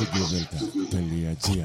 Tecnología del.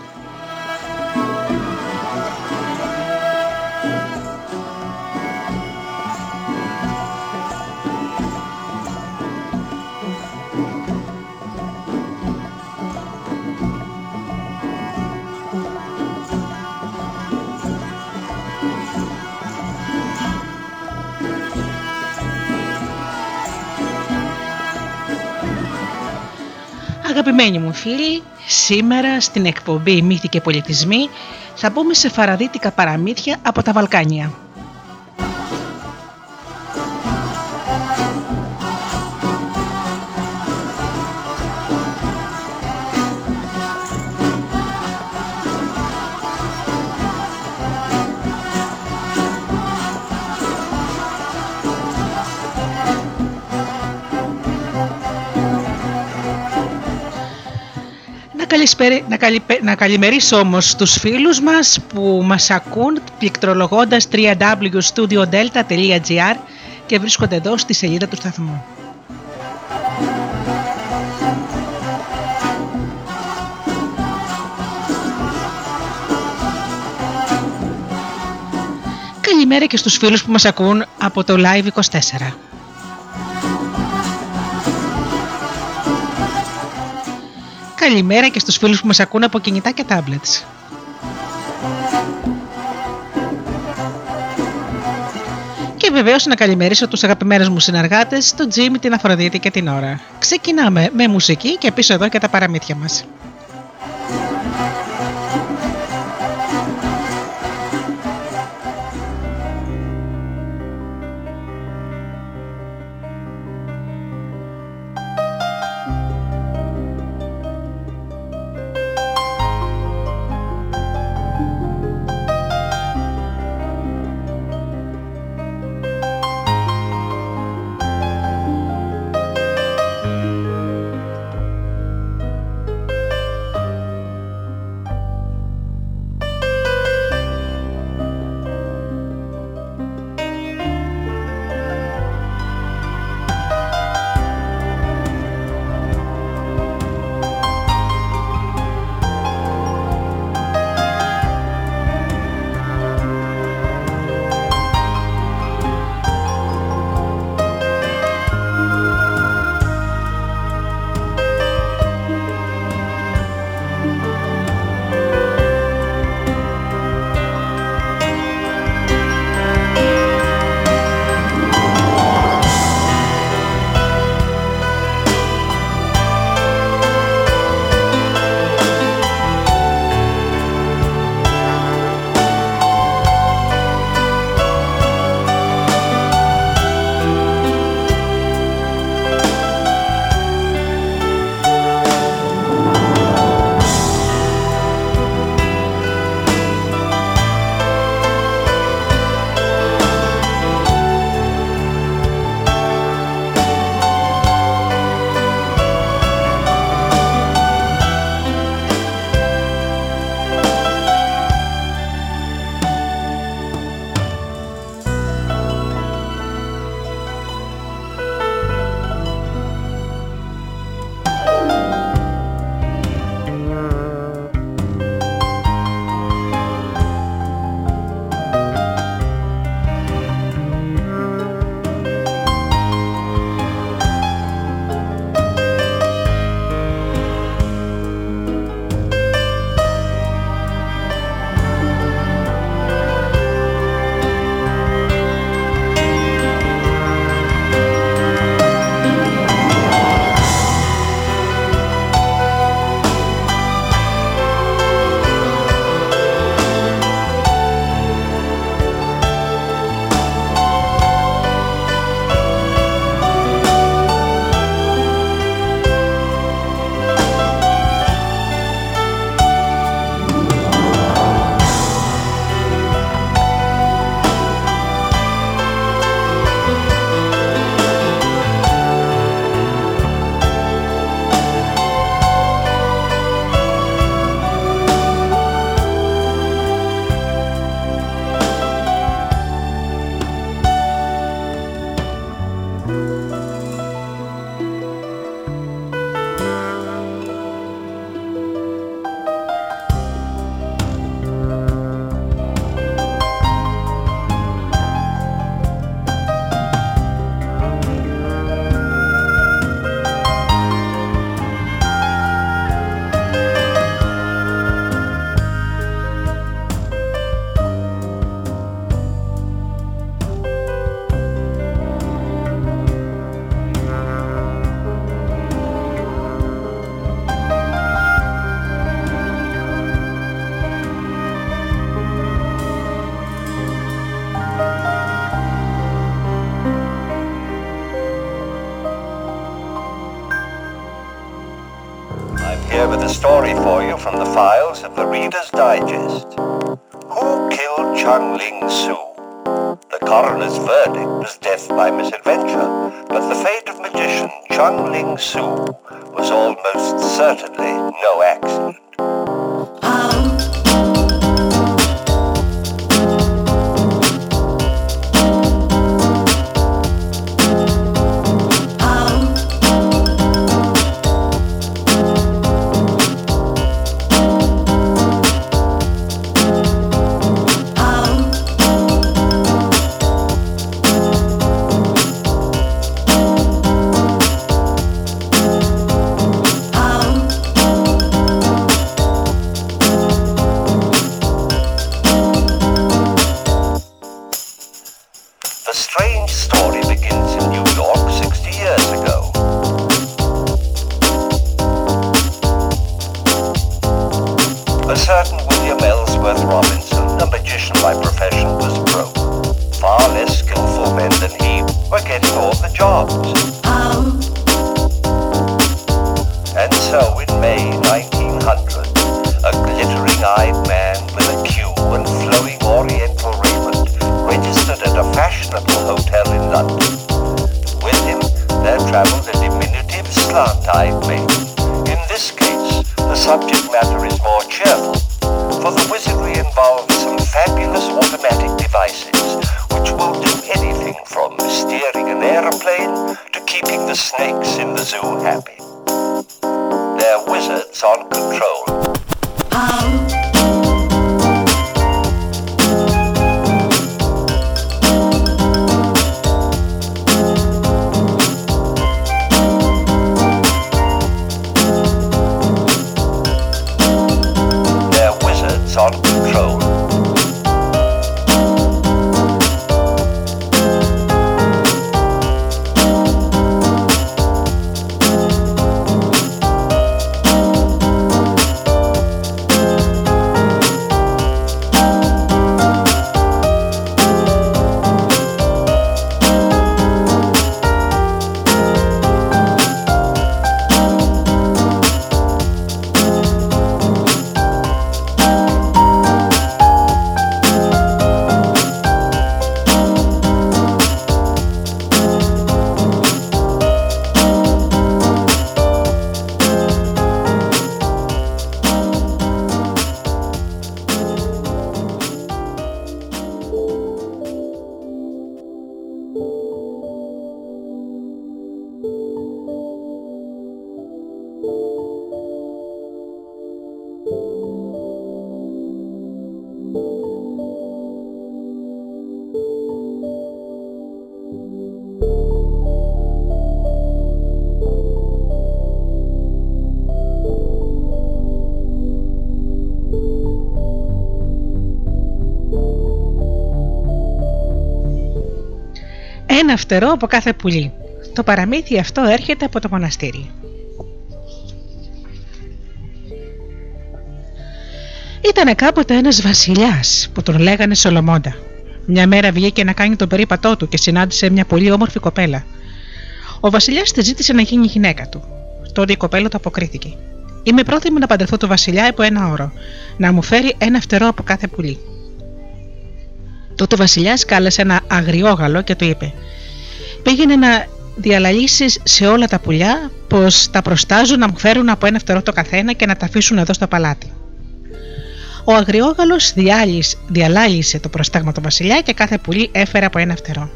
Αγαπημένοι μου φίλοι, σήμερα στην εκπομπή Μύθοι και Πολιτισμοί θα μπούμε σε φαραδίτικα παραμύθια από τα Βαλκάνια. Να, να καλημερίσω όμως τους φίλους μας που μας ακούν πληκτρολογώντας www.studiodelta.gr και βρίσκονται εδώ στη σελίδα του σταθμού. Καλημέρα και στους φίλους που μας ακούν από το Live 24. Καλημέρα και στους φίλους που μας ακούν από κινητά και tablets. Και βεβαίως να καλημερίσω τους αγαπημένους μου συνεργάτες, τον Τζίμι, την Αφροδίτη και την Ώρα. Ξεκινάμε με μουσική και πίσω εδώ και τα παραμύθια μας. From the files of the Reader's Digest. Who killed Chung Ling Su? The coroner's verdict was death by misadventure, but the fate of magician Chung Ling Su was almost certainly no accident. Ένα φτερό από κάθε πουλί. Το παραμύθι αυτό έρχεται από το μοναστήρι. Ήταν κάποτε ένας βασιλιάς που τον λέγανε Σολομώντα. Μια μέρα βγήκε να κάνει τον περίπατό του και συνάντησε μια πολύ όμορφη κοπέλα. Ο βασιλιάς της ζήτησε να γίνει η γυναίκα του. Τότε η κοπέλα του αποκρίθηκε. Είμαι πρόθυμη να παντρευτώ το βασιλιά υπό ένα όρο, να μου φέρει ένα φτερό από κάθε πουλί. Τότε ο βασιλιάς κάλεσε ένα αγριόγαλο και του είπε: Πήγαινε να διαλαλήσεις σε όλα τα πουλιά πως τα προστάζουν να μου φέρουν από ένα φτερό το καθένα και να τα αφήσουν εδώ στο παλάτι. Ο αγριόγαλος διαλάλησε το προστάγμα του βασιλιά και κάθε πουλί έφερε από ένα φτερό.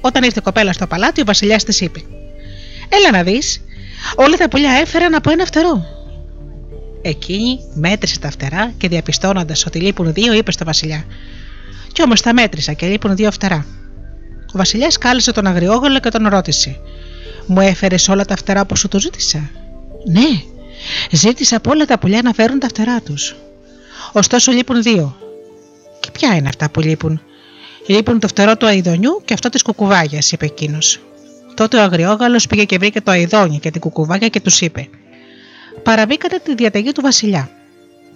Όταν ήρθε η κοπέλα στο παλάτι, ο βασιλιάς της είπε: Έλα να δεις, όλα τα πουλιά έφεραν από ένα φτερό. Εκείνη μέτρησε τα φτερά και διαπιστώνοντας ότι λείπουν δύο, είπε στο βασιλιά: Κι όμως τα μέτρησα και λείπουν δύο φτερά. Ο βασιλιάς κάλεσε τον αγριόγαλο και τον ρώτησε: Μου έφερες όλα τα φτερά που σου το ζήτησα; Ναι, ζήτησα από όλα τα πουλιά να φέρουν τα φτερά τους. Ωστόσο λείπουν δύο. Και ποια είναι αυτά που λείπουν; Λείπουν το φτερό του αειδονιού και αυτό της κουκουβάγιας, είπε εκείνος. Τότε ο αγριόγαλος πήγε και βρήκε το αειδόνι και την κουκουβάγια και τους είπε: Παραβήκατε τη διαταγή του Βασιλιά.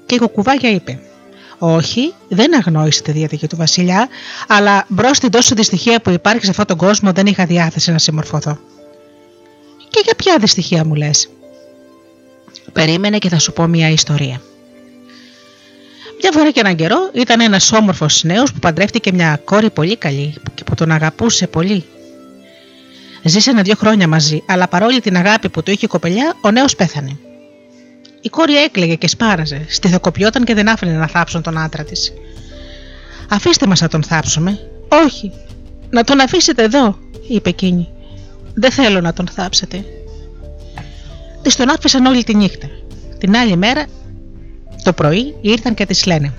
Και η κουκουβάγια είπε: Όχι, δεν αγνόησε τη διαταγή του Βασιλιά, αλλά μπρος στην τόσο δυστυχία που υπάρχει σε αυτόν τον κόσμο δεν είχα διάθεση να συμμορφωθώ. Και για ποια δυστυχία μου λες; Περίμενε και θα σου πω μια ιστορία. Μια φορά και έναν καιρό ήταν ένας όμορφος νέος που παντρεύτηκε μια κόρη πολύ καλή και που τον αγαπούσε πολύ. Ζήσανε δύο χρόνια μαζί, αλλά παρόλη την αγάπη που του είχε η κοπελιά, ο νέος πέθανε. Η κόρη έκλαιγε και σπάραζε, στιθοκοπιόταν και δεν άφηνε να θάψουν τον άντρα της. Αφήστε μας να τον θάψουμε. Όχι, να τον αφήσετε εδώ, είπε εκείνη. Δεν θέλω να τον θάψετε. Της τον άφησαν όλη τη νύχτα. Την άλλη μέρα, το πρωί, ήρθαν και της λένε: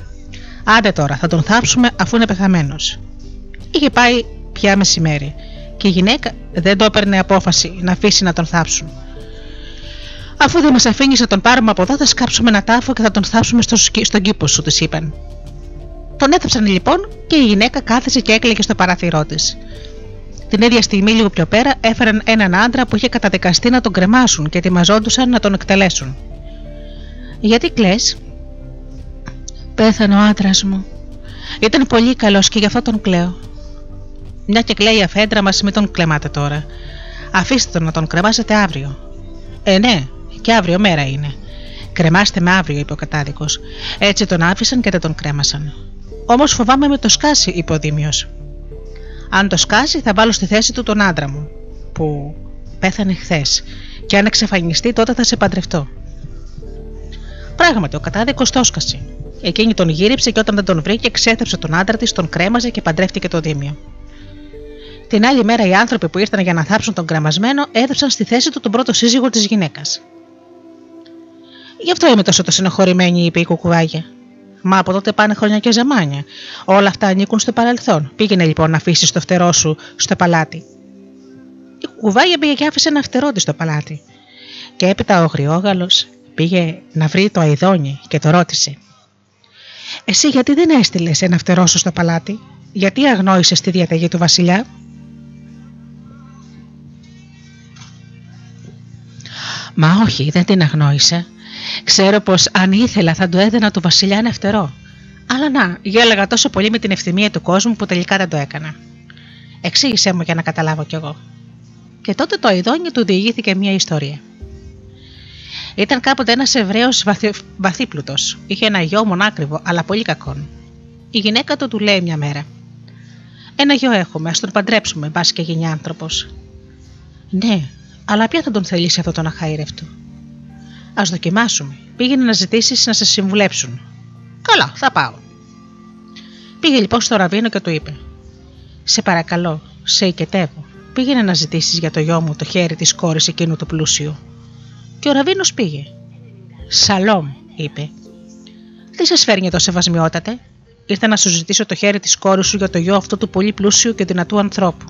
Άντε τώρα, θα τον θάψουμε αφού είναι πεθαμένος. Είχε πάει πια μεσημέρι και η γυναίκα δεν το έπαιρνε απόφαση να αφήσει να τον θάψουν. Αφού δεν μας αφήνει να τον πάρουμε από εδώ, θα σκάψουμε ένα τάφο και θα τον θάψουμε στο, στον κήπο σου, τη είπαν. Τον έθαψαν λοιπόν και η γυναίκα κάθεσε και έκλαιγε στο παράθυρό της. Την ίδια στιγμή, λίγο πιο πέρα, έφεραν έναν άντρα που είχε καταδικαστεί να τον κρεμάσουν και ετοιμαζόντουσαν να τον εκτελέσουν. Γιατί κλε, Πέθανε ο άντρας μου. Ήταν πολύ καλός και γι' αυτό τον κλαίω. Μια και κλαίει η αφέντρα μας, μην τον κλεμάτε τώρα. Αφήστε τον να τον κρεμάσετε αύριο. Ε, ναι, και αύριο μέρα είναι. Κρεμάστε με αύριο, είπε ο κατάδικος. Έτσι τον άφησαν και δεν τον κρέμασαν. Όμως φοβάμαι με το σκάσει, είπε ο Δήμιος. Αν το σκάσει, θα βάλω στη θέση του τον άντρα μου, που πέθανε χθες, και αν εξαφανιστεί, τότε θα σε παντρευτώ. Πράγματι, ο κατάδικος το σκασε. Εκείνη τον γύριψε και όταν δεν τον βρήκε, ξέθεψε τον άντρα της, τον κρέμαζε και παντρεύτηκε το Δήμιο. Την άλλη μέρα, οι άνθρωποι που ήρθαν για να θάψουν τον κρεμασμένο έδωσαν στη θέση του τον πρώτο σύζυγο της γυναίκας. Γι' αυτό είμαι τόσο το συνοχωρημένη, είπε η κουκουβάγια. Μα από τότε πάνε χρόνια και ζαμάνια. Όλα αυτά ανήκουν στο παρελθόν. Πήγαινε λοιπόν να αφήσεις το φτερό σου στο παλάτι. Η κουκουβάγια πήγε και άφησε ένα φτερό τη στο παλάτι. Και έπειτα ο Γριόγαλος πήγε να βρει το αειδόνι και το ρώτησε. Εσύ γιατί δεν έστειλες ένα φτερό σου στο παλάτι, γιατί αγνόησες τη διαταγή του Βασιλιά; Μα όχι, δεν την αγνόησε. Ξέρω πως αν ήθελα θα του έδαινα του Βασιλιά ένα φτερό. Αλλά να, γέλαγα τόσο πολύ με την ευθυμία του κόσμου που τελικά δεν το έκανα. Εξήγησέ μου για να καταλάβω κι εγώ. Και τότε το αειδόνι του διηγήθηκε μια ιστορία. Ήταν κάποτε ένας Εβραίος βαθύ, βαθύπλουτος. Είχε ένα γιο μονάκριβο, αλλά πολύ κακό. Η γυναίκα του του λέει μια μέρα: Ένα γιο έχουμε, ας τον παντρέψουμε, μπα και γίνει άνθρωπος. Ναι, αλλά ποια θα τον θελήσει αυτό τον αχαήρευτο. Α δοκιμάσουμε. Πήγαινε να ζητήσεις να σε συμβουλέψουν. Καλά, θα πάω. Πήγε λοιπόν στο ραβίνο και του είπε: Σε παρακαλώ, σε οικετεύω. Πήγαινε να ζητήσεις για το γιο μου το χέρι της κόρης εκείνου του πλούσιου. Και ο ραβίνος πήγε. Σαλόμ, είπε. Τι σας φέρνει εδώ, σεβασμιότατε. Ήρθα να σου ζητήσω το χέρι της κόρης σου για το γιο αυτού του πολύ πλούσιου και δυνατού ανθρώπου.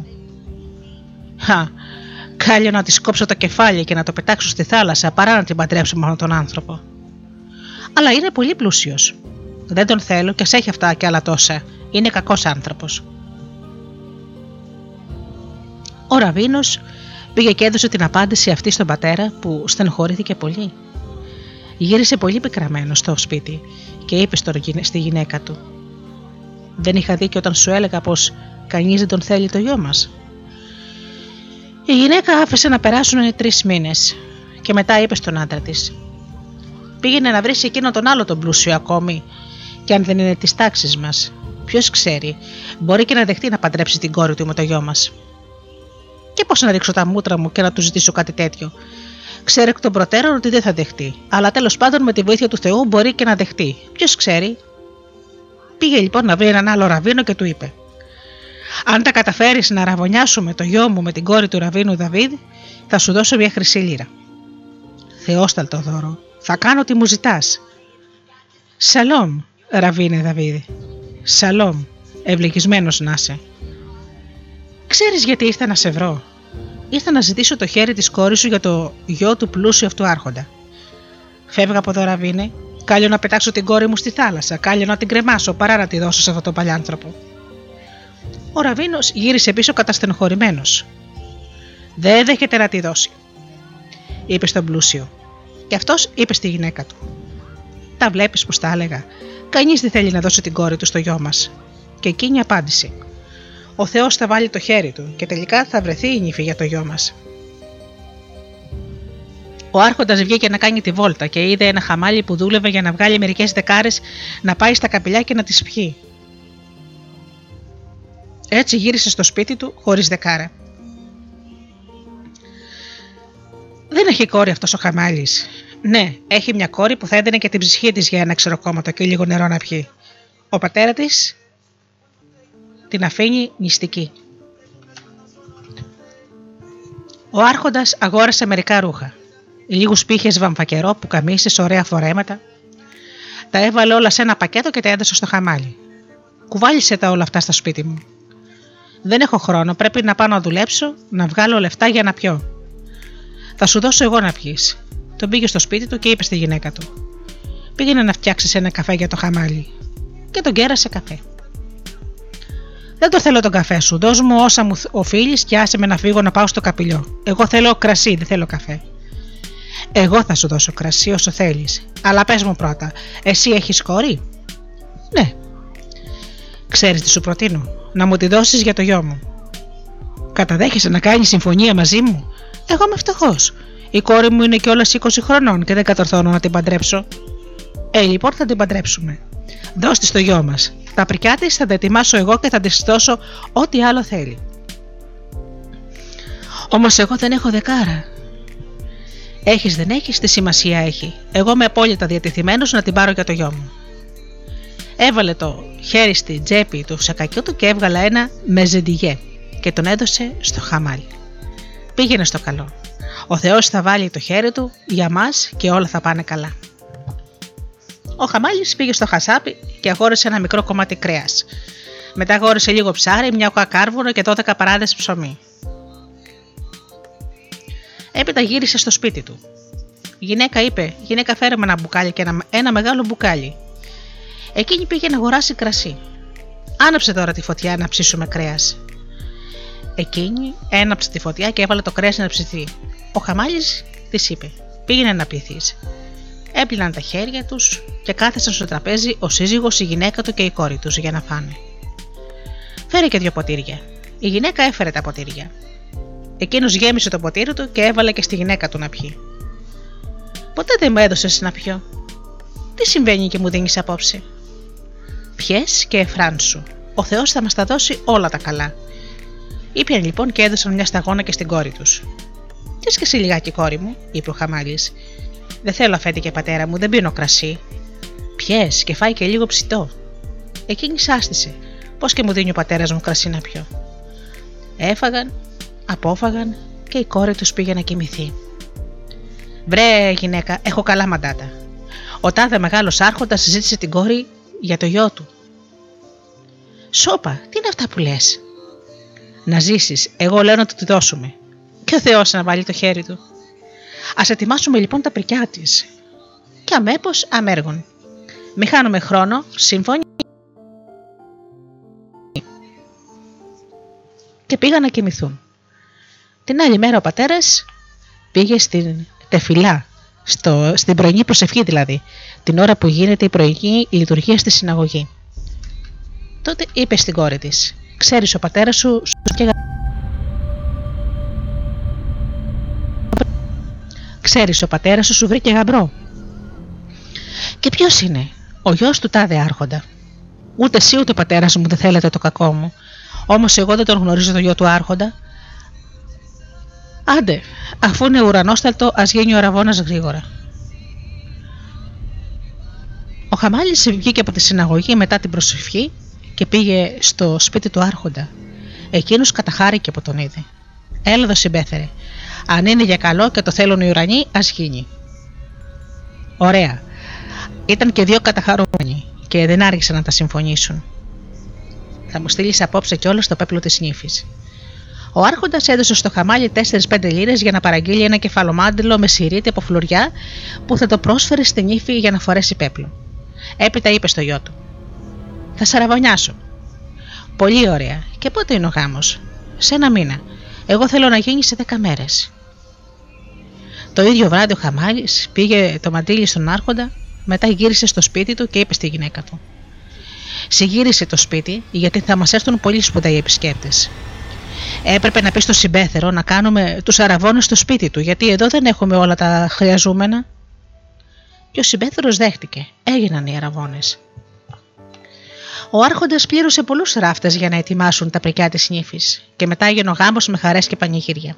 Χα, κάλιο να τη κόψω το κεφάλι και να το πετάξω στη θάλασσα παρά να την παντρέψω με αυτόν τον άνθρωπο. Αλλά είναι πολύ πλούσιος. Δεν τον θέλω και σε έχει αυτά και άλλα τόσα. Είναι κακός άνθρωπος. Ο Ραβίνος πήγε και έδωσε την απάντηση αυτή στον πατέρα που στενοχωρήθηκε πολύ. Γύρισε πολύ πικραμένος στο σπίτι και είπε στη γυναίκα του: Δεν είχα δίκιο όταν σου έλεγα πως κανείς δεν τον θέλει το γιο μας. Η γυναίκα άφησε να περάσουν τρεις μήνες και μετά είπε στον άντρα της: Πήγαινε να βρεις εκείνον τον άλλο τον πλούσιο ακόμη, και αν δεν είναι της τάξης μας. Ποιος ξέρει, μπορεί και να δεχτεί να παντρέψει την κόρη του με το γιο μας. Και πώς να ρίξω τα μούτρα μου και να του ζητήσω κάτι τέτοιο. Ξέρω εκ των προτέρων ότι δεν θα δεχτεί, αλλά τέλος πάντων με τη βοήθεια του Θεού μπορεί και να δεχτεί. Ποιος ξέρει. Πήγε λοιπόν να βρει έναν άλλο ραβίνο και του είπε: Αν τα καταφέρεις να ραβωνιάσουμε το γιο μου με την κόρη του ραβίνου Δαβίδ, θα σου δώσω μια χρυσή λίρα. Θεόσταλτο δώρο, θα κάνω τι μου ζητάς. Σαλόμ, ραβίνε Δαβίδ. Σαλόμ, ευλογισμένος να είσαι. Ξέρεις γιατί ήρθα να σε βρω; Ήρθα να ζητήσω το χέρι της κόρης σου για το γιο του πλούσιου αυτού άρχοντα. Φεύγα από εδώ, Ραβίνε. Κάλιο να πετάξω την κόρη μου στη θάλασσα. Κάλιο να την κρεμάσω παρά να τη δώσω σε αυτό τον παλιάνθρωπο. Ο Ραβίνος γύρισε πίσω καταστενοχωρημένος. Δεν δέχεται να τη δώσει, είπε στον πλούσιο. Και αυτός είπε στη γυναίκα του. Τα βλέπεις που τα έλεγα. Κανείς δεν θέλει να δώσει την κόρη του στο γιο μας. Και εκείνη απάντησε ο Θεός θα βάλει το χέρι του και τελικά θα βρεθεί η νύφη για το γιο μας. Ο Άρχοντας βγήκε να κάνει τη βόλτα και είδε ένα χαμάλι που δούλευε για να βγάλει μερικές δεκάρες να πάει στα καπηλιά και να τις πιει. Έτσι γύρισε στο σπίτι του χωρίς δεκάρα. Δεν έχει κόρη αυτός ο χαμάλι. Ναι, έχει μια κόρη που θα έδινε και την ψυχή της για ένα ξεροκόμματο και λίγο νερό να πιει. Ο πατέρα της την αφήνει νηστική. Ο Άρχοντας αγόρασε μερικά ρούχα. Λίγους πύχες βαμφακερό που καμίσες, ωραία φορέματα. Τα έβαλε όλα σε ένα πακέτο και τα έδωσε στο χαμάλι. Κουβάλισε τα όλα αυτά στο σπίτι μου. Δεν έχω χρόνο, πρέπει να πάω να δουλέψω, να βγάλω λεφτά για να πιω. Θα σου δώσω εγώ να πιεις. Τον πήγε στο σπίτι του και είπε στη γυναίκα του: Πήγαινε να φτιάξεις ένα καφέ για το χαμάλι. Και τον κέρασε καφέ. Δεν το θέλω τον καφέ σου. Δώσ' μου όσα μου οφείλεις και άσε με να φύγω να πάω στο καπηλιό. Εγώ θέλω κρασί, δεν θέλω καφέ. Εγώ θα σου δώσω κρασί όσο θέλεις. Αλλά πες μου πρώτα, εσύ έχεις κόρη; Ναι. Ξέρεις τι σου προτείνω; Να μου τη δώσεις για το γιο μου. Καταδέχεσαι να κάνει συμφωνία μαζί μου; Εγώ είμαι φτωχός. Η κόρη μου είναι κιόλας 20 χρονών και δεν κατορθώνω να την παντρέψω. Ε, λοιπόν θα την παντρέψουμε. Δώσ' της το γιο μας. Τα πρικιά της θα τα ετοιμάσω εγώ και θα της δώσω ό,τι άλλο θέλει. Όμως εγώ δεν έχω δεκάρα. Έχεις δεν έχεις, τι σημασία έχει. Εγώ είμαι απόλυτα διατεθειμένος να την πάρω για το γιο μου. Έβαλε το χέρι στη τσέπη του σακακιού του και έβγαλε ένα μεζεντιγέ και τον έδωσε στο χαμάλι. Πήγαινε στο καλό. Ο Θεός θα βάλει το χέρι του για μας και όλα θα πάνε καλά. Ο Χαμάλης πήγε στο χασάπι και αγόρασε ένα μικρό κομμάτι κρέας. Μετά αγόρασε λίγο ψάρι, μια κάρβουρο και 12 παράδες ψωμί. Έπειτα γύρισε στο σπίτι του. Η γυναίκα είπε: Γυναίκα, φέρε με ένα μπουκάλι και ένα, ένα μεγάλο μπουκάλι. Εκείνη πήγε να αγοράσει κρασί. Άναψε τώρα τη φωτιά να ψήσουμε κρέας. Εκείνη έναψε τη φωτιά και έβαλε το κρέας να ψηθεί. Ο Χαμάλης της είπε: Πήγαινε να πληθεί. Έπλυναν τα χέρια τους και κάθεσαν στο τραπέζι ο σύζυγος, η γυναίκα του και η κόρη τους για να φάνε. Φέρε και δύο ποτήρια. Η γυναίκα έφερε τα ποτήρια. Εκείνος γέμισε το ποτήρι του και έβαλε και στη γυναίκα του να πιει. Ποτέ δεν μου έδωσες να πιω. Τι συμβαίνει και μου δίνεις απόψε. Πιες και εφράνσου. Ο Θεός θα μας τα δώσει όλα τα καλά. Ήπιαν λοιπόν και έδωσαν μια σταγόνα και στην κόρη τους. Τι και εσύ λιγάκι, κόρη μου, είπε ο Χαμάλης. Δεν θέλω αφέντη και πατέρα μου, δεν πίνω κρασί. Πιέ και φάει και λίγο ψητό. Εκείνη σάστησε. Πώς και μου δίνει ο πατέρας μου κρασί να πιω. Έφαγαν, απόφαγαν και η κόρη τους πήγε να κοιμηθεί. Βρε γυναίκα, έχω καλά μαντάτα. Ο τάδε μεγάλος άρχοντας συζήτησε την κόρη για το γιο του. Σόπα, τι είναι αυτά που λες; Να ζήσεις, εγώ λέω να του τη δώσουμε. Και ο Θεός να βάλει το χέρι του. Α ετοιμάσουμε λοιπόν τα πρικιά της. Και αμέπως αμέργων. Μη χάνουμε χρόνο, σύμφωνοι. Και πήγαν να κοιμηθούν. Την άλλη μέρα ο πατέρας πήγε στην τεφιλά, στο, στην πρωινή προσευχή δηλαδή, την ώρα που γίνεται η πρωινή λειτουργία στη συναγωγή. Τότε είπε στην κόρη της: Ξέρεις, ο πατέρας σου σου Ξέρεις, ο πατέρας σου σου βρήκε γαμπρό. Και ποιος είναι, ο γιος του τάδε άρχοντα. Ούτε εσύ ούτε ο πατέρας μου δεν θέλετε το κακό μου. Όμως εγώ δεν τον γνωρίζω το γιο του άρχοντα. Άντε, αφού είναι ουρανόσταλτο, ας γίνει ο ραβόνα γρήγορα. Ο Χαμάλης βγήκε από τη συναγωγή μετά την προσευχή και πήγε στο σπίτι του Άρχοντα. Εκείνος καταχάρηκε από τον είδε. Έλα εδώ συμπέθερε. Αν είναι για καλό και το θέλουν οι ουρανοί, ας γίνει. Ωραία. Ήταν και δύο καταχαρούμενοι και δεν άργησαν να τα συμφωνήσουν. Θα μου στείλεις απόψε κιόλα στο πέπλο της νύφης. Ο Άρχοντας έδωσε στο χαμάλι 4-5 λίρες για να παραγγείλει ένα κεφαλομάντιλο με σιρήτη από φλουριά που θα το πρόσφερε στην νύφη για να φορέσει πέπλο. Έπειτα είπε στο γιο του: Θα σαραβωνιάσω. Πολύ ωραία. Και πότε είναι ο γάμος, Σε ένα μήνα. Εγώ θέλω να γίνει σε 10 μέρες. Το ίδιο βράδυ ο Χαμάλης πήγε το μαντίλι στον Άρχοντα, μετά γύρισε στο σπίτι του και είπε στη γυναίκα του: Συγύρισε το σπίτι, γιατί θα μας έρθουν πολύ σπουδαίοι επισκέπτες. Έπρεπε να πει στο συμπέθερο να κάνουμε τους αραβώνες στο σπίτι του, γιατί εδώ δεν έχουμε όλα τα χρειαζόμενα. Και ο συμπέθερος δέχτηκε. Έγιναν οι αραβώνες. Ο Άρχοντας πλήρωσε πολλούς ράφτες για να ετοιμάσουν τα πρικιά της νύφης, και μετά έγινε ο γάμο με χαρές και πανηγύρια.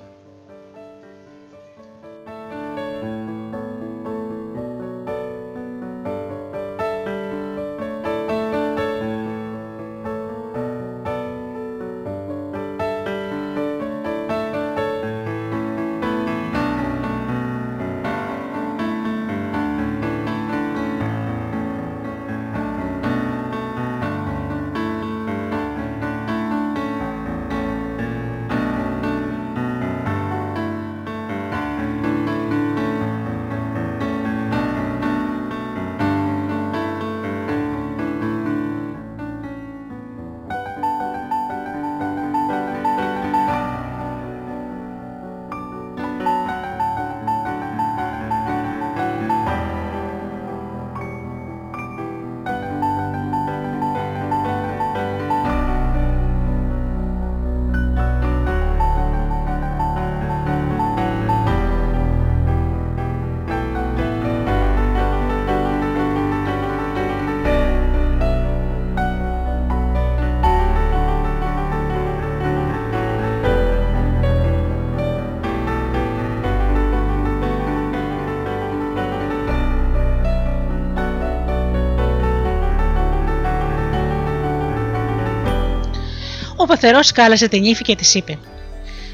Παθερό κάλεσε την ύφη και της είπε: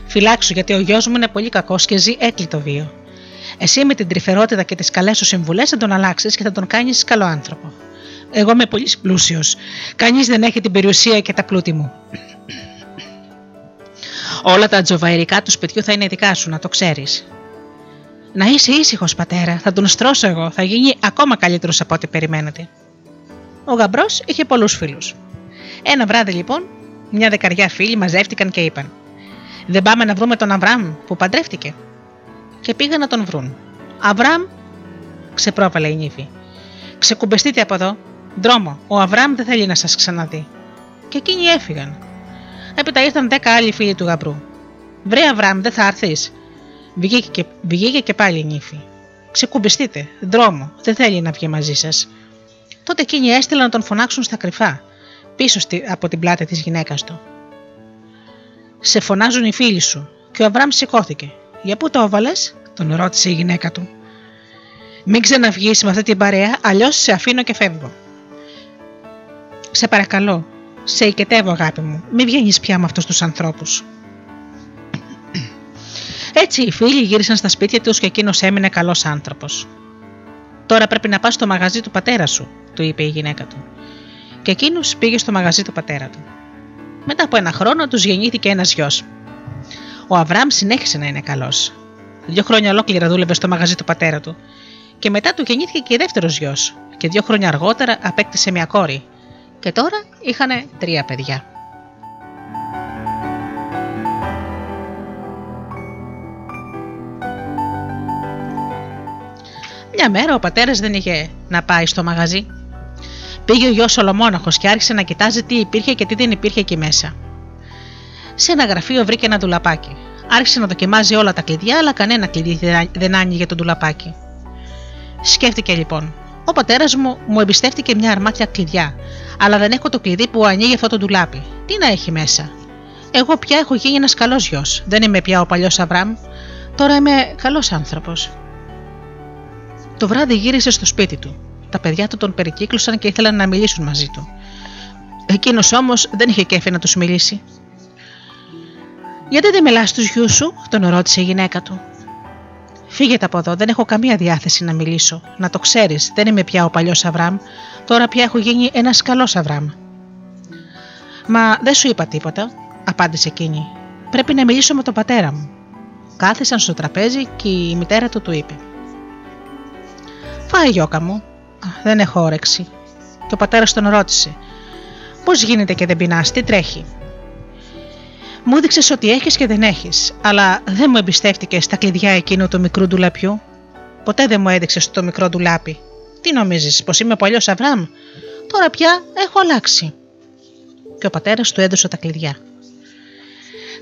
Φυλάξου, γιατί ο γιος μου είναι πολύ κακός και ζει έκλειτο βίο. Εσύ με την τρυφερότητα και τις καλές σου συμβουλές θα τον αλλάξεις και θα τον κάνεις καλό άνθρωπο. Εγώ είμαι πολύ πλούσιος. Κανείς δεν έχει την περιουσία και τα πλούτη μου. Όλα τα τζοβαϊρικά του σπιτιού θα είναι δικά σου, να το ξέρεις. Να είσαι ήσυχος, πατέρα, θα τον στρώσω εγώ, θα γίνει ακόμα καλύτερος από ό,τι περιμένετε. Ο γαμπρός είχε πολλούς φίλους. Ένα βράδυ λοιπόν μια δεκαριά φίλοι μαζεύτηκαν και είπαν: Δεν πάμε να βρούμε τον Αβραάμ που παντρεύτηκε. Και πήγαν να τον βρουν. Αβραάμ, ξεπρόβαλε η νύφη. Ξεκουμπεστείτε από εδώ. Δρόμο, ο Αβραάμ δεν θέλει να σας ξαναδεί. Και εκείνοι έφυγαν. Έπειτα ήρθαν δέκα άλλοι φίλοι του γαμπρού. Βρε Αβραάμ, δεν θα έρθεις. Βγήκε και, βγήκε και πάλι η νύφη. Ξεκουμπιστείτε, δρόμο, δεν θέλει να βγει μαζί σας. Τότε εκείνοι έστειλαν να τον φωνάξουν στα κρυφά πίσω από την πλάτη της γυναίκας του. «Σε φωνάζουν οι φίλοι σου» και ο Αβραάμ σηκώθηκε. «Για πού το έβαλες» τον ρώτησε η γυναίκα του. «Μην ξαναβγείς με αυτή την παρέα, αλλιώς σε αφήνω και φεύγω». «Σε παρακαλώ, σε οικετεύω αγάπη μου, μην βγαίνεις πια με αυτούς τους ανθρώπους». Έτσι οι φίλοι γύρισαν στα σπίτια τους και εκείνος έμεινε καλός άνθρωπος. Τώρα πρέπει να πας στο μαγαζί του πατέρα σου, του είπε η γυναίκα του και εκείνος πήγε στο μαγαζί του πατέρα του. Μετά από ένα χρόνο τους γεννήθηκε ένας γιος. Ο Αβραάμ συνέχισε να είναι καλός. Δύο χρόνια ολόκληρα δούλευε στο μαγαζί του πατέρα του. Και μετά του γεννήθηκε και δεύτερος γιος, και δύο χρόνια αργότερα απέκτησε μια κόρη. Και τώρα είχαν τρία παιδιά. Μια μέρα ο πατέρας δεν είχε να πάει στο μαγαζί Πήγε ο γιος ολομόναχο και άρχισε να κοιτάζει τι υπήρχε και τι δεν υπήρχε εκεί μέσα. Σε ένα γραφείο βρήκε ένα ντουλαπάκι. Άρχισε να δοκιμάζει όλα τα κλειδιά, αλλά κανένα κλειδί δεν άνοιγε το ντουλαπάκι. Σκέφτηκε λοιπόν. Ο πατέρας μου μου εμπιστεύτηκε μια αρμάτια κλειδιά, αλλά δεν έχω το κλειδί που ανοίγει αυτό το ντουλάπι. Τι να έχει μέσα; Εγώ πια έχω γίνει ένας καλός γιος. Δεν είμαι πια ο παλιός Αβραμ. Τώρα είμαι καλός άνθρωπος. Το βράδυ γύρισε στο σπίτι του. Τα παιδιά του τον περικύκλωσαν και ήθελαν να μιλήσουν μαζί του. Εκείνος όμως δεν είχε κέφι να τους μιλήσει. Γιατί δεν μιλάς στους γιους σου, τον ρώτησε η γυναίκα του. Φύγετε από εδώ, δεν έχω καμία διάθεση να μιλήσω. Να το ξέρεις, δεν είμαι πια ο παλιός Αβραμ, τώρα πια έχω γίνει ένας καλός Αβραμ. Μα δεν σου είπα τίποτα, απάντησε εκείνη. Πρέπει να μιλήσω με τον πατέρα μου. Κάθισαν στο τραπέζι και η μητέρα του του είπε: Φάει γιώκα μου, δεν έχω όρεξη. Και ο πατέρας τον ρώτησε: Πώς γίνεται και δεν πεινάς, τι τρέχει; Μου έδειξες ότι έχεις και δεν έχεις, αλλά δεν μου εμπιστεύτηκες στα κλειδιά εκείνου του μικρού ντουλαπιού. Ποτέ δεν μου έδειξες το μικρό ντουλάπι. Τι νομίζεις, πως είμαι παλιός Αβραμ, τώρα πια έχω αλλάξει. Και ο πατέρας του έδωσε τα κλειδιά.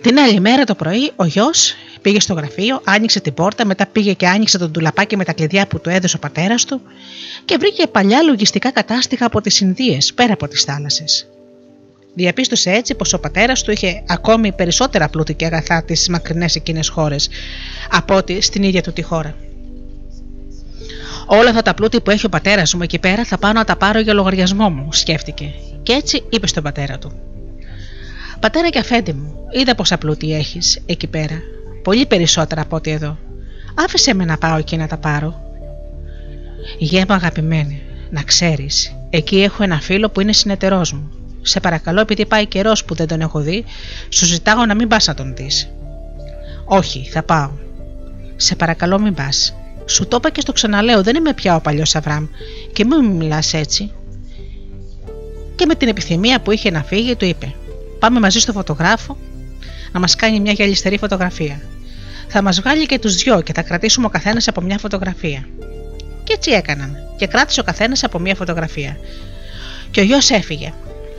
Την άλλη μέρα το πρωί ο γιος πήγε στο γραφείο, άνοιξε την πόρτα, μετά πήγε και άνοιξε τον τουλαπάκι με τα κλειδιά που του έδωσε ο πατέρας του και βρήκε παλιά λογιστικά κατάστοιχα από τις Ινδίες πέρα από τις θάλασσες. Διαπίστωσε έτσι πως ο πατέρας του είχε ακόμη περισσότερα πλούτη και αγαθά τις μακρινές εκείνες χώρες από ότι στην ίδια του τη χώρα. Όλα αυτά τα πλούτη που έχει ο πατέρας μου εκεί πέρα θα πάω να τα πάρω για λογαριασμό μου, σκέφτηκε. Και έτσι είπε στον πατέρα του: Πατέρα και αφέντη μου, είδα πόσα πλούτη έχεις εκεί πέρα. Πολύ περισσότερα από ό,τι εδώ. Άφησε με να πάω εκεί να τα πάρω. Γέμα αγαπημένη, να ξέρεις, εκεί έχω ένα φίλο που είναι συνεταιρός μου. Σε παρακαλώ, επειδή πάει καιρός που δεν τον έχω δει, σου ζητάω να μην πας να τον δεις. Όχι, θα πάω. Σε παρακαλώ, μην πας. Σου το είπα και στο ξαναλέω, δεν είμαι πια ο παλιός Αβραμ και μην μου μιλάς έτσι. Και με την επιθυμία που είχε να φύγει, του είπε: Πάμε μαζί στο φωτογράφο να μας κάνει μια γυαλιστερή φωτογραφία. Θα μας βγάλει και τους δυο και θα κρατήσουμε ο καθένας από μια φωτογραφία. Και έτσι έκαναν, και κράτησε ο καθένας από μια φωτογραφία. Και ο γιος έφυγε.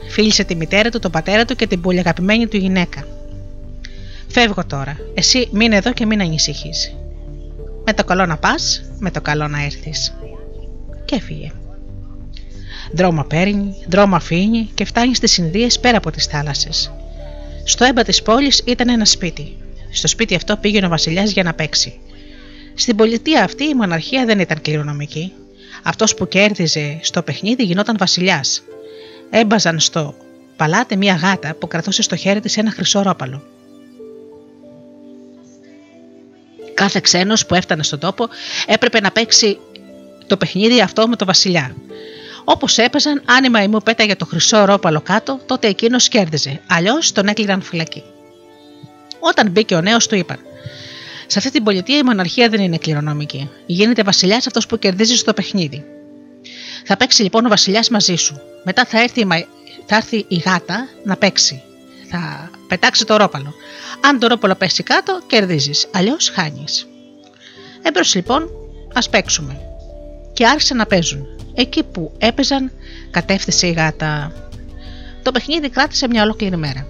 Φίλησε τη μητέρα του, τον πατέρα του και την πολύ αγαπημένη του γυναίκα. Φεύγω τώρα. Εσύ μείνε εδώ και μην ανησυχείς. Με το καλό να πας, με το καλό να έρθεις. Και έφυγε. Δρόμο παίρνει, δρόμο αφήνει και φτάνει στις Ινδίες πέρα από τις θάλασσες. Στο έμπα της πόλης ήταν ένα σπίτι. Στο σπίτι αυτό πήγαινε ο Βασιλιάς για να παίξει. Στην πολιτεία αυτή η μοναρχία δεν ήταν κληρονομική. Αυτός που κέρδιζε στο παιχνίδι γινόταν Βασιλιάς. Έμπαζαν στο παλάτι μια γάτα που κρατούσε στο χέρι της ένα χρυσό ρόπαλο. Κάθε ξένος που έφτανε στον τόπο έπρεπε να παίξει το παιχνίδι αυτό με το Βασιλιά. Όπως έπαιζαν, αν η μαϊμού πέταγε το χρυσό ρόπαλο κάτω, τότε εκείνος κέρδιζε. Αλλιώς τον έκλειναν φυλακή. Όταν μπήκε ο νέος, του είπαν: Σε αυτή την πολιτεία η μοναρχία δεν είναι κληρονομική. Γίνεται βασιλιάς αυτός που κερδίζει στο παιχνίδι. Θα παίξει λοιπόν ο βασιλιάς μαζί σου. Μετά θα έρθει, η μα... θα έρθει η γάτα να παίξει. Θα πετάξει το ρόπαλο. Αν το ρόπαλο πέσει κάτω, κερδίζεις. Αλλιώς χάνεις. Έμπρος λοιπόν, ας παίξουμε. Και άρχισαν να παίζουν. Εκεί που έπαιζαν, κατέφθασε η γάτα. Το παιχνίδι κράτησε μια ολόκληρη μέρα.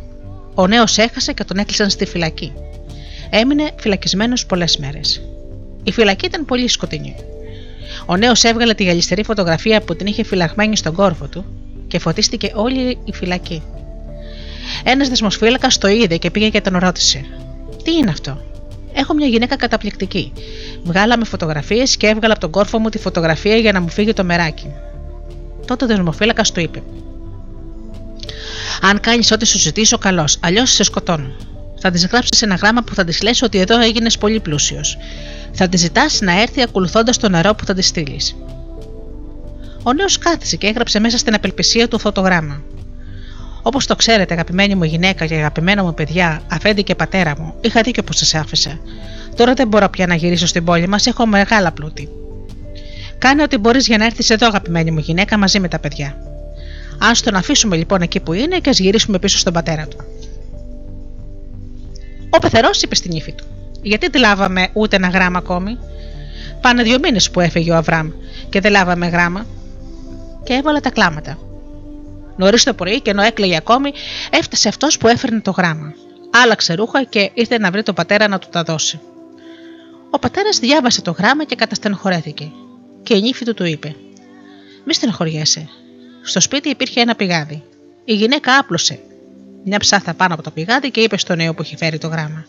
Ο νέος έχασε και τον έκλεισαν στη φυλακή. Έμεινε φυλακισμένος πολλές μέρες. Η φυλακή ήταν πολύ σκοτεινή. Ο νέος έβγαλε τη γυαλιστερή φωτογραφία που την είχε φυλαγμένη στον κόρφο του και φωτίστηκε όλη η φυλακή. Ένας δεσμοφύλακα το είδε και πήγε και τον ρώτησε: Τι είναι αυτό, Έχω μια γυναίκα καταπληκτική. Βγάλαμε φωτογραφίες και έβγαλα από τον κόρφο μου τη φωτογραφία για να μου φύγει το μεράκι. Τότε ο δεσμοφύλακας του είπε: Αν κάνεις ό,τι σου ζητήσω, καλώς, αλλιώς σε σκοτώνω. Θα της γράψεις ένα γράμμα που θα της λες ότι εδώ έγινες πολύ πλούσιος. Θα της ζητάς να έρθει ακολουθώντας το νερό που θα της στείλεις. Ο νέος κάθισε και έγραψε μέσα στην απελπισία του αυτό το γράμμα. Όπως το ξέρετε, αγαπημένη μου γυναίκα και αγαπημένα μου παιδιά, αφέντη και πατέρα μου, είχα δίκιο που σας άφησα. Τώρα δεν μπορώ πια να γυρίσω στην πόλη μας, έχω μεγάλα πλούτη. Κάνε ό,τι μπορείς για να έρθεις εδώ, αγαπημένη μου γυναίκα, μαζί με τα παιδιά. Α τον αφήσουμε λοιπόν εκεί που είναι και ας γυρίσουμε πίσω στον πατέρα του. Ο πεθερός είπε στην ύφη του: Γιατί δεν λάβαμε ούτε ένα γράμμα ακόμη; Πάνε δύο μήνες που έφυγε ο Αβραμ και δεν λάβαμε γράμμα. Και έβαλα τα κλάματα. Νωρίς το πρωί και ενώ έκλαιγε ακόμη, έφτασε αυτός που έφερνε το γράμμα. Άλλαξε ρούχα και ήρθε να βρει τον πατέρα να του τα δώσει. Ο πατέρας διάβασε το γράμμα και καταστενοχωρέθηκε. Και η νύφη του του είπε: Μη στενοχωριέσαι. Στο σπίτι υπήρχε ένα πηγάδι. Η γυναίκα άπλωσε μια ψάθα πάνω από το πηγάδι και είπε στον νέο που είχε φέρει το γράμμα: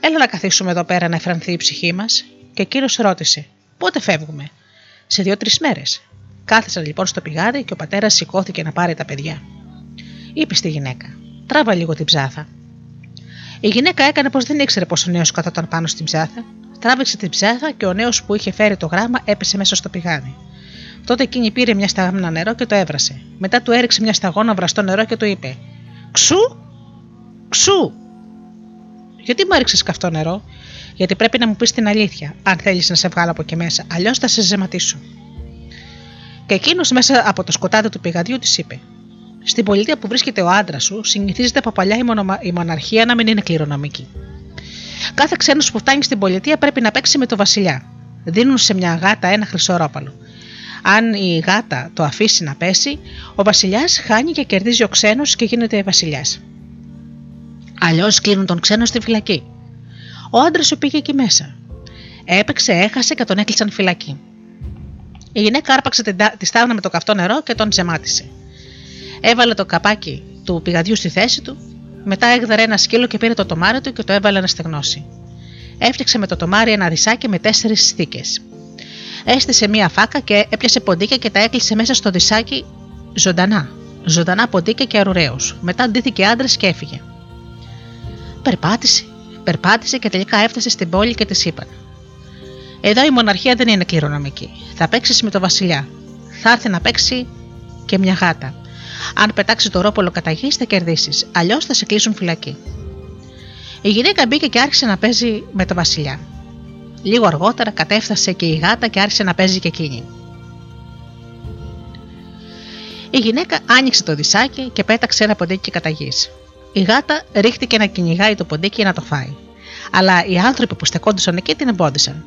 Έλα να καθίσουμε εδώ πέρα να εφρανθεί η ψυχή μας. Και εκείνος ρώτησε: Πότε φεύγουμε, Σε δύο-τρεις μέρες. Κάθισαν λοιπόν στο πηγάδι και ο πατέρας σηκώθηκε να πάρει τα παιδιά. Είπε στη γυναίκα: Τράβα λίγο την ψάθα. Η γυναίκα έκανε πως δεν ήξερε πως ο νέος καθόταν πάνω στην ψάθα. Τράβηξε την ψάθα και ο νέος που είχε φέρει το γράμμα έπεσε μέσα στο πηγάδι. Τότε εκείνη πήρε μια σταγόνα νερό και το έβρασε. Μετά του έριξε μια σταγόνα βραστό νερό και του είπε: Ξού! Ξού! Γιατί μου έριξες καυτό νερό, Γιατί πρέπει να μου πεις την αλήθεια, αν θέλεις να σε βγάλω από εκεί μέσα, αλλιώς θα σε ζεματίσω. Και εκείνος μέσα από το σκοτάδι του πηγαδιού της είπε: Στην πολιτεία που βρίσκεται ο άντρας σου, συνηθίζεται από παλιά η, μονομα... η μοναρχία να μην είναι κληρονομική. Κάθε ξένος που φτάνει στην πολιτεία πρέπει να παίξει με το βασιλιά. Δίνουν σε μια γάτα ένα χρυσό ρόπαλο. Αν η γάτα το αφήσει να πέσει, ο βασιλιάς χάνει και κερδίζει ο ξένος και γίνεται βασιλιάς. Αλλιώς κλείνουν τον ξένο στη φυλακή. Ο άντρας σου πήγε εκεί μέσα. Έπαιξε, έχασε και τον έκλεισαν φυλακή. Η γυναίκα άρπαξε τη στάγνα με το καυτό νερό και τον ζεμάτισε. Έβαλε το καπάκι του πηγαδιού στη θέση του, μετά έγδαρε ένα σκύλο και πήρε το τομάρι του και το έβαλε να στεγνώσει. Έφτιαξε με το τομάρι ένα δισάκι με τέσσερις στίκες. Έστησε μία φάκα και έπιασε ποντίκια και τα έκλεισε μέσα στο δισάκι ζωντανά. Ζωντανά ποντίκια και αρουραίο. Μετά αντίθηκε άντρες και έφυγε. Περπάτησε, περπάτησε και τελικά έφτασε στην πόλη και της είπαν: Εδώ η μοναρχία δεν είναι κληρονομική. Θα παίξεις με το βασιλιά. Θα έρθει να παίξει και μια γάτα. Αν πετάξεις το ρόπολο κατά γη, θα κερδίσεις. Αλλιώς θα σε κλείσουν φυλακή. Η γυναίκα μπήκε και άρχισε να παίζει με το βασιλιά. Λίγο αργότερα κατέφτασε και η γάτα και άρχισε να παίζει και εκείνη. Η γυναίκα άνοιξε το δισάκι και πέταξε ένα ποντίκι κατά γης. Η γάτα ρίχτηκε να κυνηγάει το ποντίκι για να το φάει. Αλλά οι άνθρωποι που στεκόντουσαν εκεί την εμπόδισαν.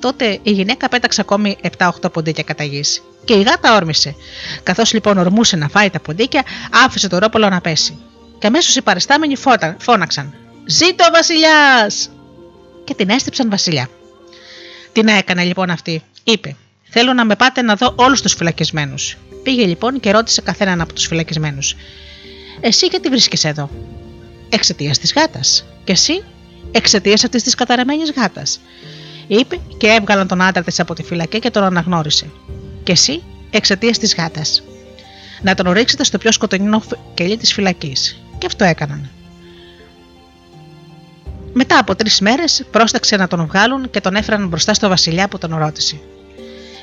Τότε η γυναίκα πέταξε ακόμη 7-8 ποντίκια κατά γης. Και η γάτα όρμησε. Καθώς λοιπόν ορμούσε να φάει τα ποντίκια, άφησε το ρόπολο να πέσει. Και αμέσως οι παριστάμενοι φώναξαν: Ζήτω ο Βασιλιάς! Και την έστειψαν Βασιλιά. Τι να έκανε λοιπόν αυτή, είπε: Θέλω να με πάτε να δω όλους τους φυλακισμένους. Πήγε λοιπόν και ρώτησε καθέναν από τους φυλακισμένους: Εσύ γιατί βρίσκεσαι εδώ, Εξαιτίας της γάτας. Και εσύ, εξαιτίας αυτής της καταραμένη γάτας. Είπε και έβγαλαν τον άντρα της από τη φυλακή και τον αναγνώρισε. Και εσύ, εξαιτίας της γάτας. Να τον ρίξετε στο πιο σκοτεινό κελί της φυλακής. Και αυτό έκαναν. Μετά από τρεις μέρες πρόσταξε να τον βγάλουν και τον έφεραν μπροστά στο Βασιλιά που τον ρώτησε.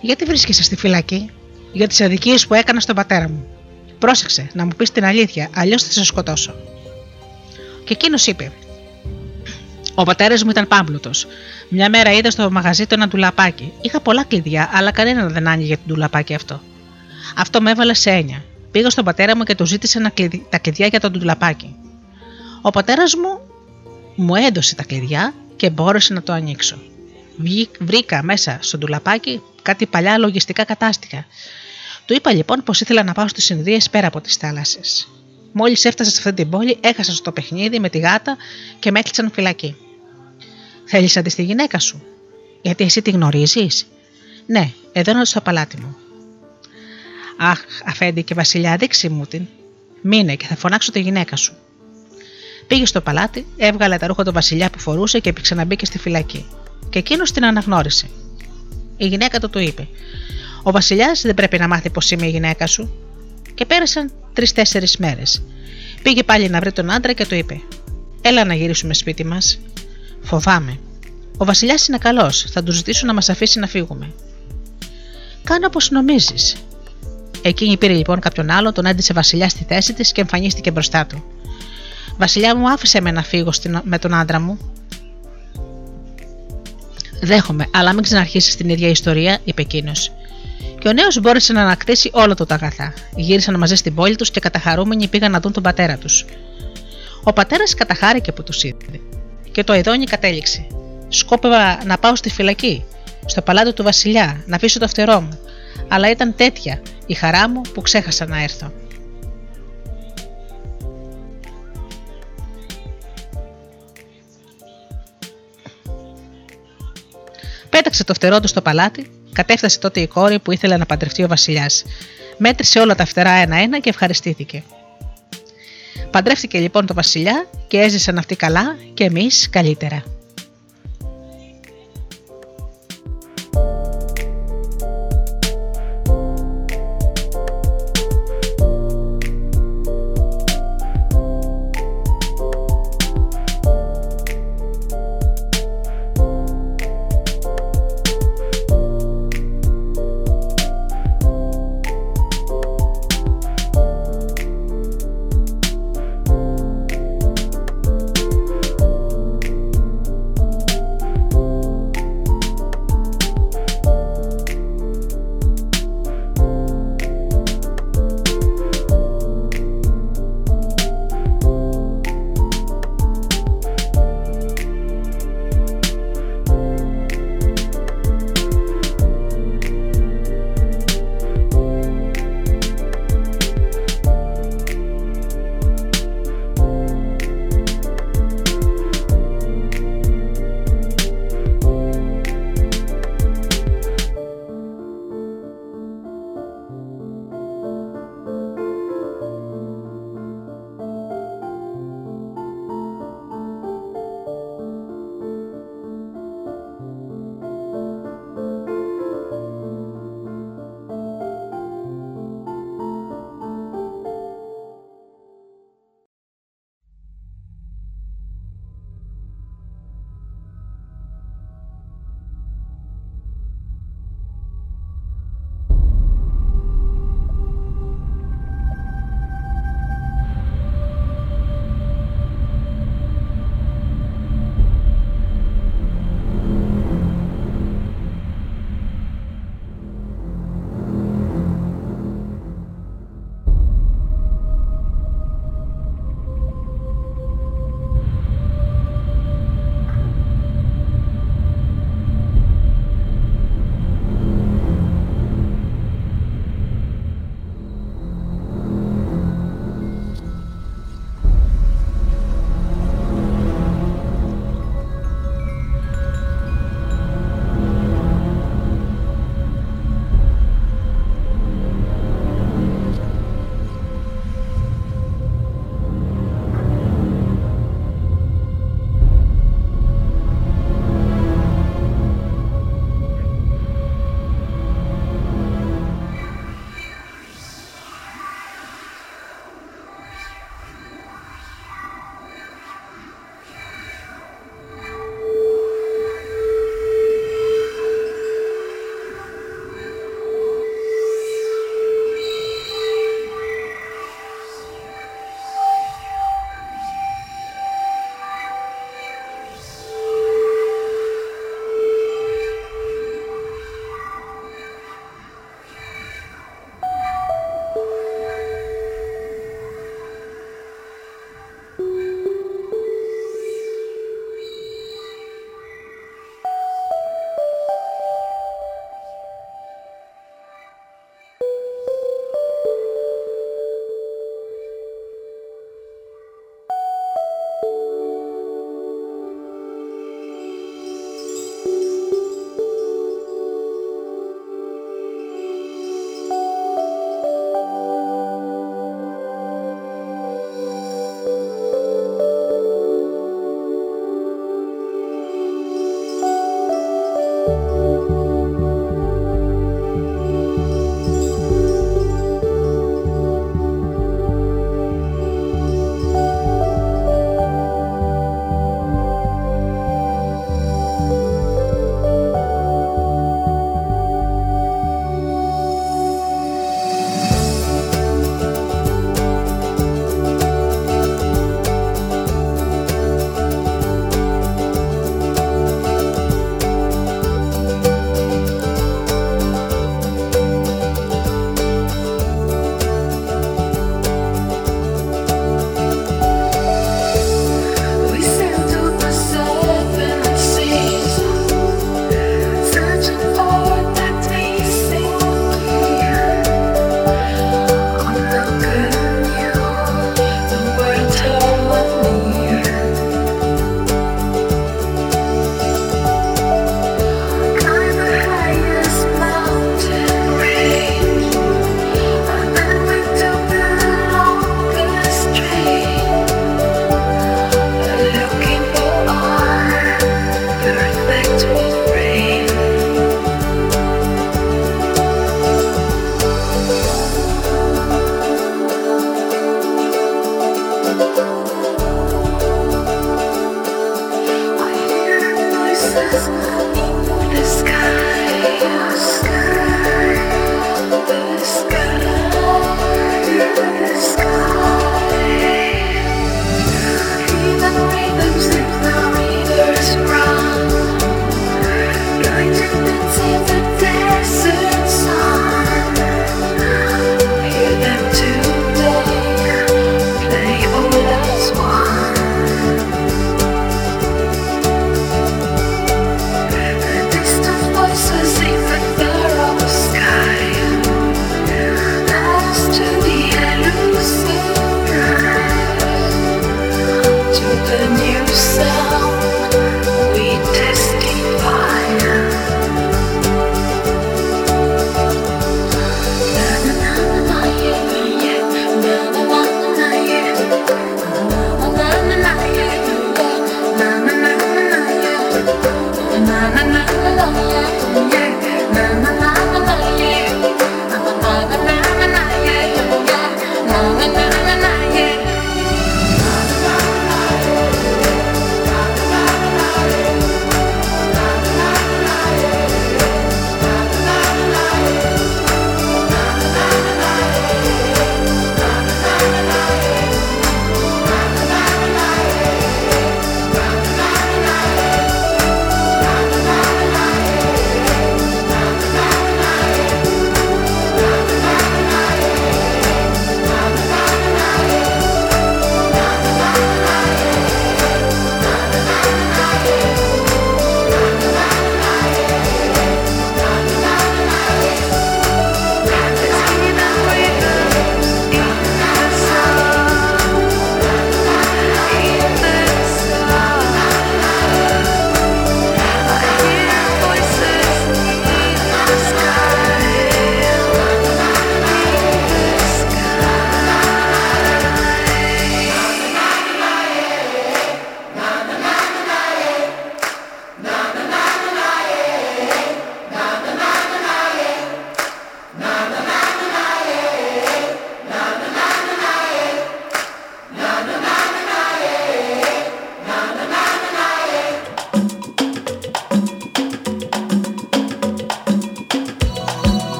Γιατί βρίσκεσαι στη φυλακή, Για τις αδικίες που έκανα στον πατέρα μου. Πρόσεξε να μου πεις την αλήθεια, αλλιώς θα σε σκοτώσω. Και εκείνος είπε: Ο πατέρας μου ήταν πάμπλουτος. Μια μέρα είδα στο μαγαζί του ένα ντουλαπάκι. Είχα πολλά κλειδιά, αλλά κανένα δεν άνοιγε το ντουλαπάκι αυτό. Αυτό με έβαλε σε έννοια. Πήγα στον πατέρα μου και του ζήτησε τα κλειδιά για το ντουλαπάκι. Ο πατέρας μου μου έδωσε τα κλειδιά και μπόρεσε να το ανοίξω. Βρήκα μέσα στο ντουλαπάκι κάτι παλιά λογιστικά κατάστοιχα. Του είπα λοιπόν πως ήθελα να πάω στις Ινδίε πέρα από τις θάλασσες. Μόλις έφτασα σε αυτή την πόλη, έχασα στο παιχνίδι με τη γάτα και με έκλεισαν φυλακή. Θέλεις να δεις τη γυναίκα σου, γιατί εσύ τη γνωρίζεις; Ναι, εδώ είναι στο παλάτι μου. Αχ, αφέντη και βασιλιά, δείξε μου την. Μείνε και θα φωνάξω τη γυναίκα σου. Πήγε στο παλάτι, έβγαλε τα ρούχα του Βασιλιά που φορούσε και ξαναμπήκε στη φυλακή. Και εκείνος την αναγνώρισε. Η γυναίκα του του είπε: Ο Βασιλιάς δεν πρέπει να μάθει πως είμαι η γυναίκα σου. Και πέρασαν τρει-τέσσερι μέρες. Πήγε πάλι να βρει τον άντρα και του είπε: Έλα να γυρίσουμε σπίτι μας. Φοβάμαι. Ο Βασιλιάς είναι καλός, θα του ζητήσω να μας αφήσει να φύγουμε. Κάνω όπως νομίζεις. Εκείνη πήρε λοιπόν κάποιον άλλο, τον έντυσε Βασιλιά στη θέση της και εμφανίστηκε μπροστά του. Βασιλιά μου, άφησε με να φύγω με τον άντρα μου. Δέχομαι, αλλά μην ξαναρχίσεις την ίδια ιστορία, είπε εκείνος. Και ο νέος μπόρεσε να ανακτήσει όλα του τα αγαθά. Γύρισαν μαζί στην πόλη τους και καταχαρούμενοι πήγαν να δουν τον πατέρα τους. Ο πατέρας καταχάρηκε που τους είδε. Και το ειδόνι κατέληξε. Σκόπευα να πάω στη φυλακή, στο παλάτι του Βασιλιά, να αφήσω το φτερό μου. Αλλά ήταν τέτοια η χαρά μου που ξέχασα να έρθω. Πέταξε το φτερό του στο παλάτι, κατέφτασε τότε η κόρη που ήθελε να παντρευτεί ο Βασιλιάς. Μέτρησε όλα τα φτερά ένα-ένα και ευχαριστήθηκε. Παντρεύτηκε λοιπόν το Βασιλιά και έζησαν αυτοί καλά και εμείς καλύτερα.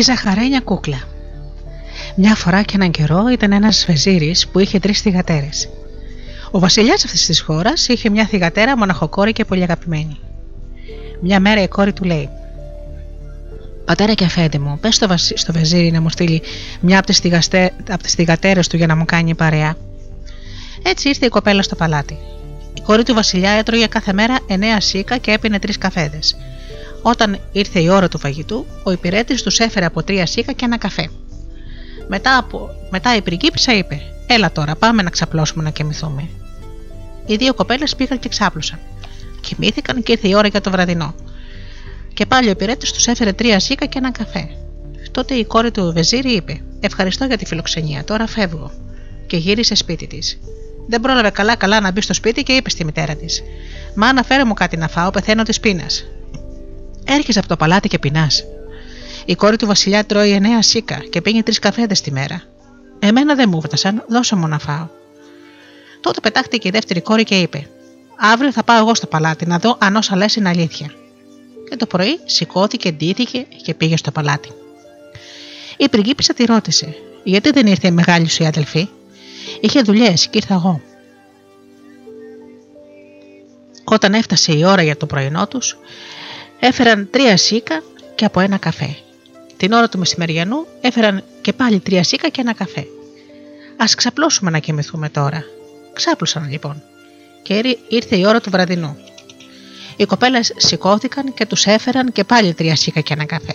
Η Ζαχαρένια Κούκλα. Μια φορά και έναν καιρό ήταν ένας βεζίρη που είχε τρεις θυγατέρες. Ο βασιλιάς αυτής της χώρας είχε μια θυγατέρα μοναχοκόρη και πολύ αγαπημένη. Μια μέρα η κόρη του λέει: Πατέρα και αφέντη μου, πες στο, βασι... στο βεζίρι να μου στείλει μια από τις θυγαστε... θυγατέρες του για να μου κάνει παρέα. Έτσι ήρθε η κοπέλα στο παλάτι. Η κόρη του βασιλιά έτρωγε κάθε μέρα εννέα σίκα και έπινε τρεις καφέδες. Όταν ήρθε η ώρα του φαγητού, ο υπηρέτης τους έφερε από τρία σίκα και ένα καφέ. Μετά, από, μετά η πριγκίπισσα είπε: Έλα τώρα, πάμε να ξαπλώσουμε να κοιμηθούμε. Οι δύο κοπέλες πήγαν και ξάπλωσαν. Κοιμήθηκαν και ήρθε η ώρα για το βραδινό. Και πάλι ο υπηρέτης τους έφερε τρία σίκα και ένα καφέ. Τότε η κόρη του Βεζίρη είπε: Ευχαριστώ για τη φιλοξενία, τώρα φεύγω. Και γύρισε σπίτι της. Δεν πρόλαβε καλά-καλά να μπει στο σπίτι και είπε στη μητέρα της: Μα αναφέρε μου κάτι να φάω, πεθαίνω της πείνας. Έρχεσαι από το παλάτι και πεινάς. Η κόρη του Βασιλιά τρώει εννέα σίκα και πίνει τρεις καφέδες τη μέρα. Εμένα δεν μου φτάσαν, δώσε μου να φάω. Τότε πετάχτηκε η δεύτερη κόρη και είπε: Αύριο θα πάω εγώ στο παλάτι να δω αν όσα λες είναι αλήθεια. Και το πρωί σηκώθηκε, ντύθηκε και πήγε στο παλάτι. Η πριγκίπισσα τη ρώτησε: Γιατί δεν ήρθε η μεγάλη σου η αδελφή; Είχε δουλειές και ήρθα εγώ. Όταν έφτασε η ώρα για το πρωινό τους, έφεραν τρία σίκα και από ένα καφέ. Την ώρα του μεσημεριανού έφεραν και πάλι τρία σίκα και ένα καφέ. Α ξαπλώσουμε να κοιμηθούμε τώρα. Ξάπλωσαν λοιπόν. Και ήρθε η ώρα του βραδινού. Οι κοπέλες σηκώθηκαν και τους έφεραν και πάλι τρία σίκα και ένα καφέ.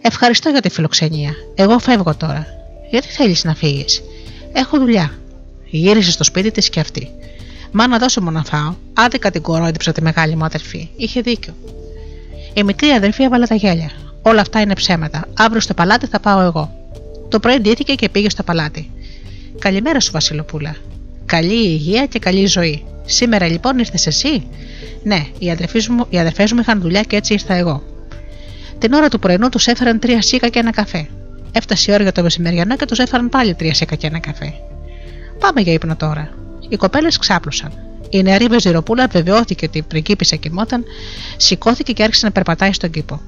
Ευχαριστώ για τη φιλοξενία. Εγώ φεύγω τώρα. Γιατί θέλεις να φύγεις; Έχω δουλειά. Γύρισε στο σπίτι της και αυτή. Μα να δώσω μου να φάω. Άδικα την κορόιδεψα τη μεγάλη μου αδερφή. Είχε δίκιο. Η μικρή αδερφή έβαλε τα γέλια. Όλα αυτά είναι ψέματα. Αύριο στο παλάτι θα πάω εγώ. Το πρωί ντύθηκε και πήγε στο παλάτι. Καλημέρα σου, Βασιλοπούλα. Καλή υγεία και καλή ζωή. Σήμερα λοιπόν ήρθες εσύ; Ναι, οι αδερφές μου, οι αδερφές μου είχαν δουλειά και έτσι ήρθα εγώ. Την ώρα του πρωινού τους έφεραν τρία σίκα και ένα καφέ. Έφτασε η ώρα για το μεσημεριανό και τους έφεραν πάλι τρία σίκα και ένα καφέ. Πάμε για ύπνο τώρα. Οι κοπέλες ξάπλωσαν. Η νεαρή Βεζιροπούλα βεβαιώθηκε ότι η πριγκίπισσα κοιμόταν, σηκώθηκε και άρχισε να περπατάει στον κήπο.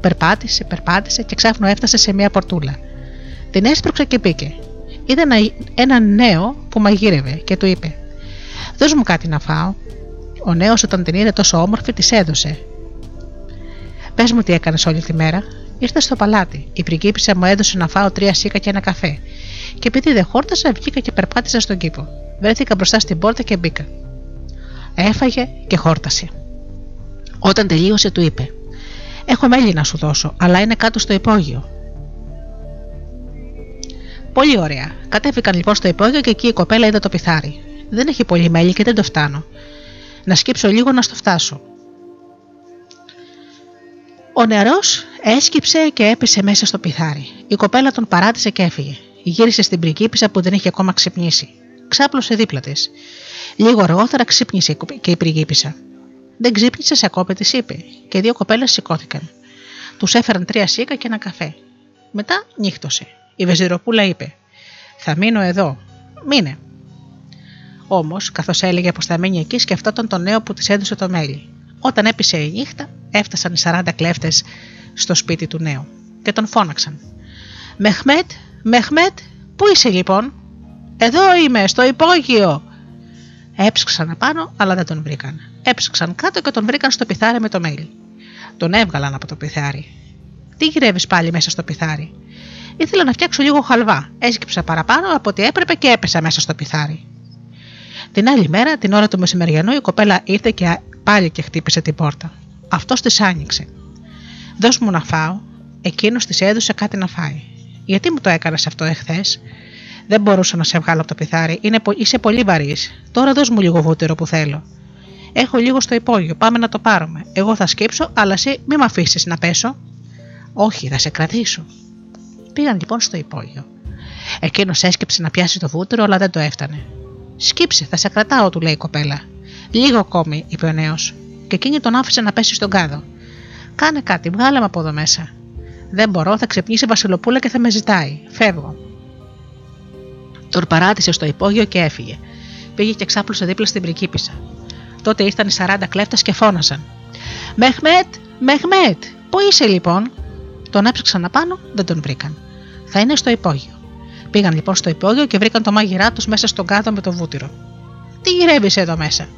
Περπάτησε, περπάτησε και ξάφνου έφτασε σε μια πορτούλα. Την έσπρωξε και μπήκε. Είδε ένα, ένα νέο που μαγείρευε και του είπε: Δώσ' μου κάτι να φάω. Ο νέος, όταν την είδε τόσο όμορφη, της έδωσε. Πες μου τι έκανες όλη τη μέρα. Ήρθα στο παλάτι. Η πριγκίπισσα μου έδωσε να φάω τρία σίκα και ένα καφέ. Και επειδή δεν χόρτασα, βγήκα και περπάτησα στον κήπο. Βρέθηκα μπροστά στην πόρτα και μπήκα. Έφαγε και χόρτασε. Όταν τελείωσε, του είπε: Έχω μέλι να σου δώσω, αλλά είναι κάτω στο υπόγειο. Πολύ ωραία. Κατέβηκαν λοιπόν στο υπόγειο και εκεί η κοπέλα είδε το πιθάρι. Δεν έχει πολύ μέλι και δεν το φτάνω. Να σκύψω λίγο να στο φτάσω. Ο νερό έσκυψε και έπεσε μέσα στο πιθάρι. Η κοπέλα τον παράτησε και έφυγε. Γύρισε στην πριγκίπισσα που δεν είχε ακόμα ξυπνήσει. Ξάπλωσε δίπλα της. Λίγο αργότερα ξύπνησε και η πριγκίπισσα. Δεν ξύπνησες ακόμα, της είπε, και δύο κοπέλες σηκώθηκαν. Τους έφεραν τρία σίκα και ένα καφέ. Μετά νύχτωσε. Η Βεζιροπούλα είπε: Θα μείνω εδώ. Μείνε. Όμως, καθώς έλεγε πως θα μείνει εκεί, σκεφτόταν τον νέο που της έδωσε το μέλι. Όταν έπεισε η νύχτα, έφτασαν οι 40 κλέφτες στο σπίτι του νέου και τον φώναξαν. Μεχμέτ, Μεχμέτ, πού είσαι λοιπόν, Εδώ είμαι, στο υπόγειο. Έψαξαν απάνω, αλλά δεν τον βρήκαν. Έψαξαν κάτω και τον βρήκαν στο πιθάρι με το μέλι. Τον έβγαλαν από το πιθάρι. Τι γυρεύεις πάλι μέσα στο πιθάρι; Ήθελα να φτιάξω λίγο χαλβά. Έσκυψα παραπάνω από ό,τι έπρεπε και έπεσα μέσα στο πιθάρι. Την άλλη μέρα, την ώρα του μεσημεριανού, η κοπέλα ήρθε και πάλι και χτύπησε την πόρτα. Αυτός της άνοιξε. Δώσ' μου να φάω. Εκείνος της έδωσε κάτι να φάει. Γιατί μου το έκανες αυτό εχθές, Δεν μπορούσα να σε βγάλω από το πιθάρι. Είναι, είσαι πολύ βαρύς. Τώρα δώσ' μου λίγο βούτυρο που θέλω. Έχω λίγο στο υπόγειο. Πάμε να το πάρουμε. Εγώ θα σκύψω, αλλά εσύ μη με αφήσεις να πέσω. Όχι, θα σε κρατήσω. Πήγαν λοιπόν στο υπόγειο. Εκείνος έσκυψε να πιάσει το βούτυρο, αλλά δεν το έφτανε. Σκύψε, θα σε κρατάω, του λέει η κοπέλα. Λίγο ακόμη, είπε ο νέος, και εκείνη τον άφησε να πέσει στον κάδο. Κάνε κάτι, βγάλε με από εδώ μέσα. Δεν μπορώ, θα ξυπνήσει η Βασιλοπούλα και θα με ζητάει. Φεύγω. Τον παράτησε στο υπόγειο και έφυγε. Πήγε και ξάπλωσε δίπλα στην πρικίπισσα. Τότε ήρθαν οι 40 κλέφτες και φώνασαν. Μεχμέτ, Μεχμέτ, πού είσαι λοιπόν; Τον έψαξαν απάνω, δεν τον βρήκαν. Θα είναι στο υπόγειο. Πήγαν λοιπόν στο υπόγειο και βρήκαν το μάγειρά τους μέσα στον κάδο με το βούτυρο. Τι γυρεύεις εδώ μέσα;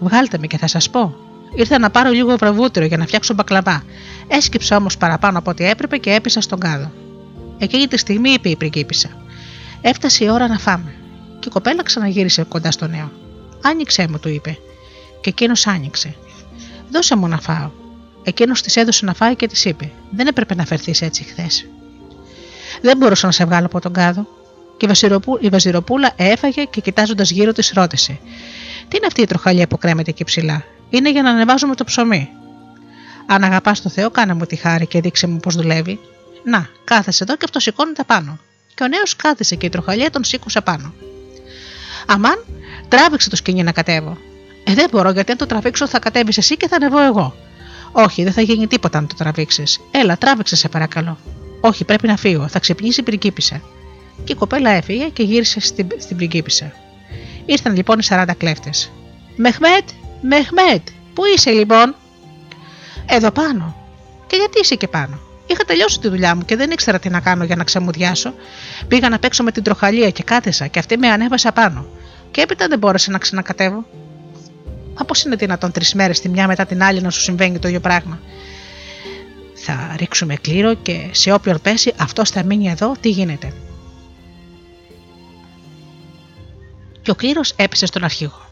Βγάλτε με και θα σας πω. Ήρθα να πάρω λίγο βραβούτυρο για να φτιάξω μπακλαβά. Έσκυψα όμως παραπάνω από ό,τι έπρεπε και έπεισα στον κάδο. Εκείνη τη στιγμή είπε η πριγκίπισσα. Έφτασε η ώρα να φάμε. Και η κοπέλα ξαναγύρισε κοντά στο νέο. Άνοιξε μου, του είπε. Και εκείνος άνοιξε. Δώσε μου να φάω. Εκείνος της έδωσε να φάει και της είπε: Δεν έπρεπε να φερθείς έτσι χθες. Δεν μπορούσα να σε βγάλω από τον κάδο. Και η Βαζιροπούλα έφαγε και κοιτάζοντας γύρω της ρώτησε: Τι είναι αυτή η τροχαλιά που κρέμεται εκεί ψηλά; Είναι για να ανεβάζουμε το ψωμί. Αν αγαπάς το Θεό, κάνε μου τη χάρη και δείξε μου πώς δουλεύει. Να, κάθεσε εδώ και αυτό σηκώνεται πάνω. Και ο νέος κάθεσε και η τροχαλιά τον σήκωσε πάνω. Αμάν, τράβηξε το σκηνή να κατέβω. Ε, δεν μπορώ γιατί αν το τραβήξω θα κατέβεις εσύ και θα ανεβώ εγώ. Όχι, δεν θα γίνει τίποτα αν το τραβήξεις. Έλα, τράβηξε σε παρακαλώ. Όχι, πρέπει να φύγω, θα ξυπνήσει η πριγκίπισσα. Και η κοπέλα έφυγε και γύρισε στην, στην πριγκίπισσα. Ήρθαν λοιπόν οι 40 κλέφτες. Μεχμέτ, Μεχμέτ, πού είσαι λοιπόν, Εδώ πάνω. Και γιατί είσαι και πάνω; Είχα τελειώσει τη δουλειά μου και δεν ήξερα τι να κάνω για να ξεμουδιάσω. Πήγα να παίξω με την τροχαλία και κάθεσα και αυτή με ανέβασε πάνω. Και έπειτα δεν μπόρεσα να ξανακατέβω. Μα πώ είναι δυνατόν τρεις μέρες τη μια μετά την άλλη να σου συμβαίνει το ίδιο πράγμα; Θα ρίξουμε κλήρο και σε όποιον πέσει αυτός θα μείνει εδώ, τι γίνεται; Και ο κλήρος έπεσε στον αρχηγό.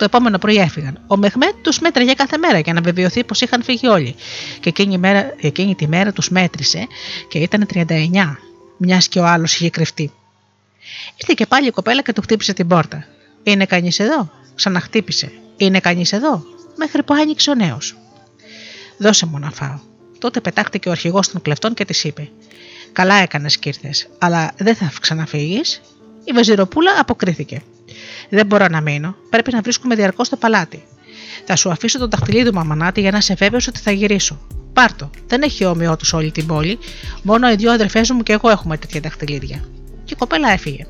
Το επόμενο πρωί έφυγαν. Ο Μεχμέτ τους μέτραγε κάθε μέρα για να βεβαιωθεί πως είχαν φύγει όλοι. Και εκείνη, μέρα, εκείνη τη μέρα τους μέτρησε και ήταν 39, μιας και ο άλλος είχε κρυφτεί. Ήρθε και πάλι η κοπέλα και του χτύπησε την πόρτα. Είναι κανείς εδώ, ξαναχτύπησε. Είναι κανείς εδώ, μέχρι που άνοιξε ο νέος. Δώσε μου να φάω. Τότε πετάχτηκε ο αρχηγός των κλεφτών και της είπε: Καλά έκανες και αλλά δεν θα ξαναφύγεις. Η Βεζιροπούλα αποκρίθηκε. Δεν μπορώ να μείνω. Πρέπει να βρίσκουμε διαρκώς το παλάτι. Θα σου αφήσω το δαχτυλίδι μου, αμανάτη, για να σε βέβαιος ότι θα γυρίσω. Πάρτο. Δεν έχει όμοιό τους όλη την πόλη. Μόνο οι δύο αδερφές μου και εγώ έχουμε τέτοια δαχτυλίδια. Και η κοπέλα έφυγε.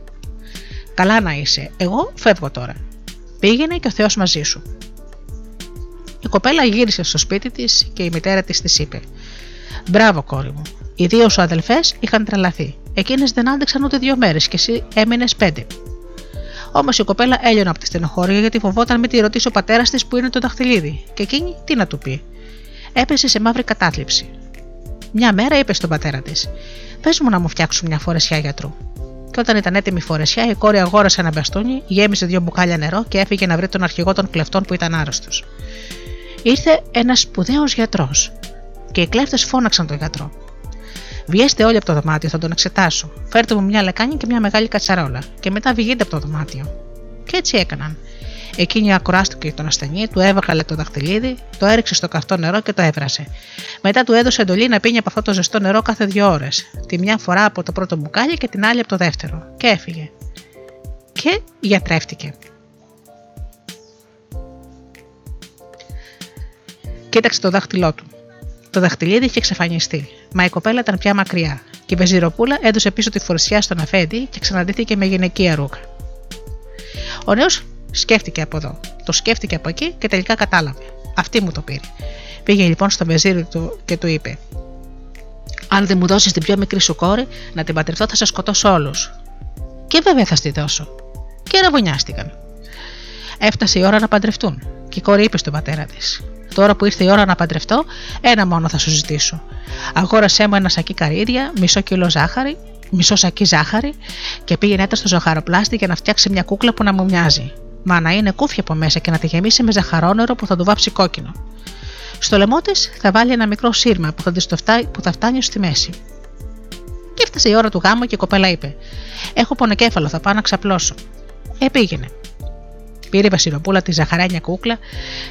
Καλά να είσαι. Εγώ φεύγω τώρα. Πήγαινε και ο Θεός μαζί σου. Η κοπέλα γύρισε στο σπίτι της και η μητέρα της της είπε: Μπράβο, κόρη μου. Οι δύο σου αδελφές είχαν τρελαθεί. Εκείνες δεν άντεξαν ούτε δύο μέρες και εσύ έμεινες πέντε. Όμως η κοπέλα έλειωνε από τη στενοχώρια γιατί φοβόταν μην τη ρωτήσει ο πατέρας της που είναι το δαχτυλίδι, και εκείνη τι να του πει. Έπεσε σε μαύρη κατάθλιψη. Μια μέρα είπε στον πατέρα της: Πες μου να μου φτιάξουν μια φορεσιά γιατρού. Και όταν ήταν έτοιμη η φορεσιά, η κόρη αγόρασε ένα μπαστούνι, γέμισε δύο μπουκάλια νερό και έφυγε να βρει τον αρχηγό των κλεφτών που ήταν άρρωστος. Ήρθε ένας σπουδαίος γιατρός και οι κλέφτες φώναξαν τον γιατρό. Βιέστε όλοι από το δωμάτιο, θα τον εξετάσω. Φέρτε μου μια λεκάνη και μια μεγάλη κατσαρόλα, και μετά βγείτε από το δωμάτιο. Και έτσι έκαναν. Εκείνη ακουράστηκε τον ασθενή, του έβγαλε το δαχτυλίδι, το έριξε στο καυτό νερό και το έβρασε. Μετά του έδωσε εντολή να πίνει από αυτό το ζεστό νερό κάθε δύο ώρες. Τη μια φορά από το πρώτο μπουκάλι και την άλλη από το δεύτερο. Και έφυγε. Και γιατρεύτηκε. Κοίταξε το δάχτυλό του. Το δαχτυλίδι είχε εξαφανιστεί, μα η κοπέλα ήταν πια μακριά και η Βεζιροπούλα έδωσε πίσω τη φορσιά στον αφέντη και ξαναδύθηκε με γυναικεία ρούχα. Ο νέος σκέφτηκε από εδώ, το σκέφτηκε από εκεί και τελικά κατάλαβε. Αυτή μου το πήρε. Πήγε λοιπόν στο βεζίρι του και του είπε: Αν δεν μου δώσεις την πιο μικρή σου κόρη, να την πατρευτώ θα σα σκοτώσω όλους. Και βέβαια θα στη δώσω. Και ραβωνιάστηκαν. Έφτασε η ώρα να παντρευτούν και η κόρη είπε στον πατέρα της: Τώρα που ήρθε η ώρα να παντρευτώ, ένα μόνο θα σου ζητήσω. Αγόρασέ μου ένα σακί καρύδια, μισό κιλό ζάχαρη, μισό σακί ζάχαρη και πήγαινε τα στο ζαχαροπλάστη για να φτιάξει μια κούκλα που να μου μοιάζει. Μα να είναι κούφια από μέσα και να τη γεμίσει με ζαχαρόνερο που θα του βάψει κόκκινο. Στο λαιμό της θα βάλει ένα μικρό σύρμα που θα, της φτάνει, που θα φτάνει στη μέση. Και έφτασε η ώρα του γάμου και η κοπέλα είπε: Έχω πονοκέφαλο, θα πάω να ξαπλώσω. Ε, πήγαινε. Πήρε η Βασιλοπούλα τη ζαχαρένια κούκλα,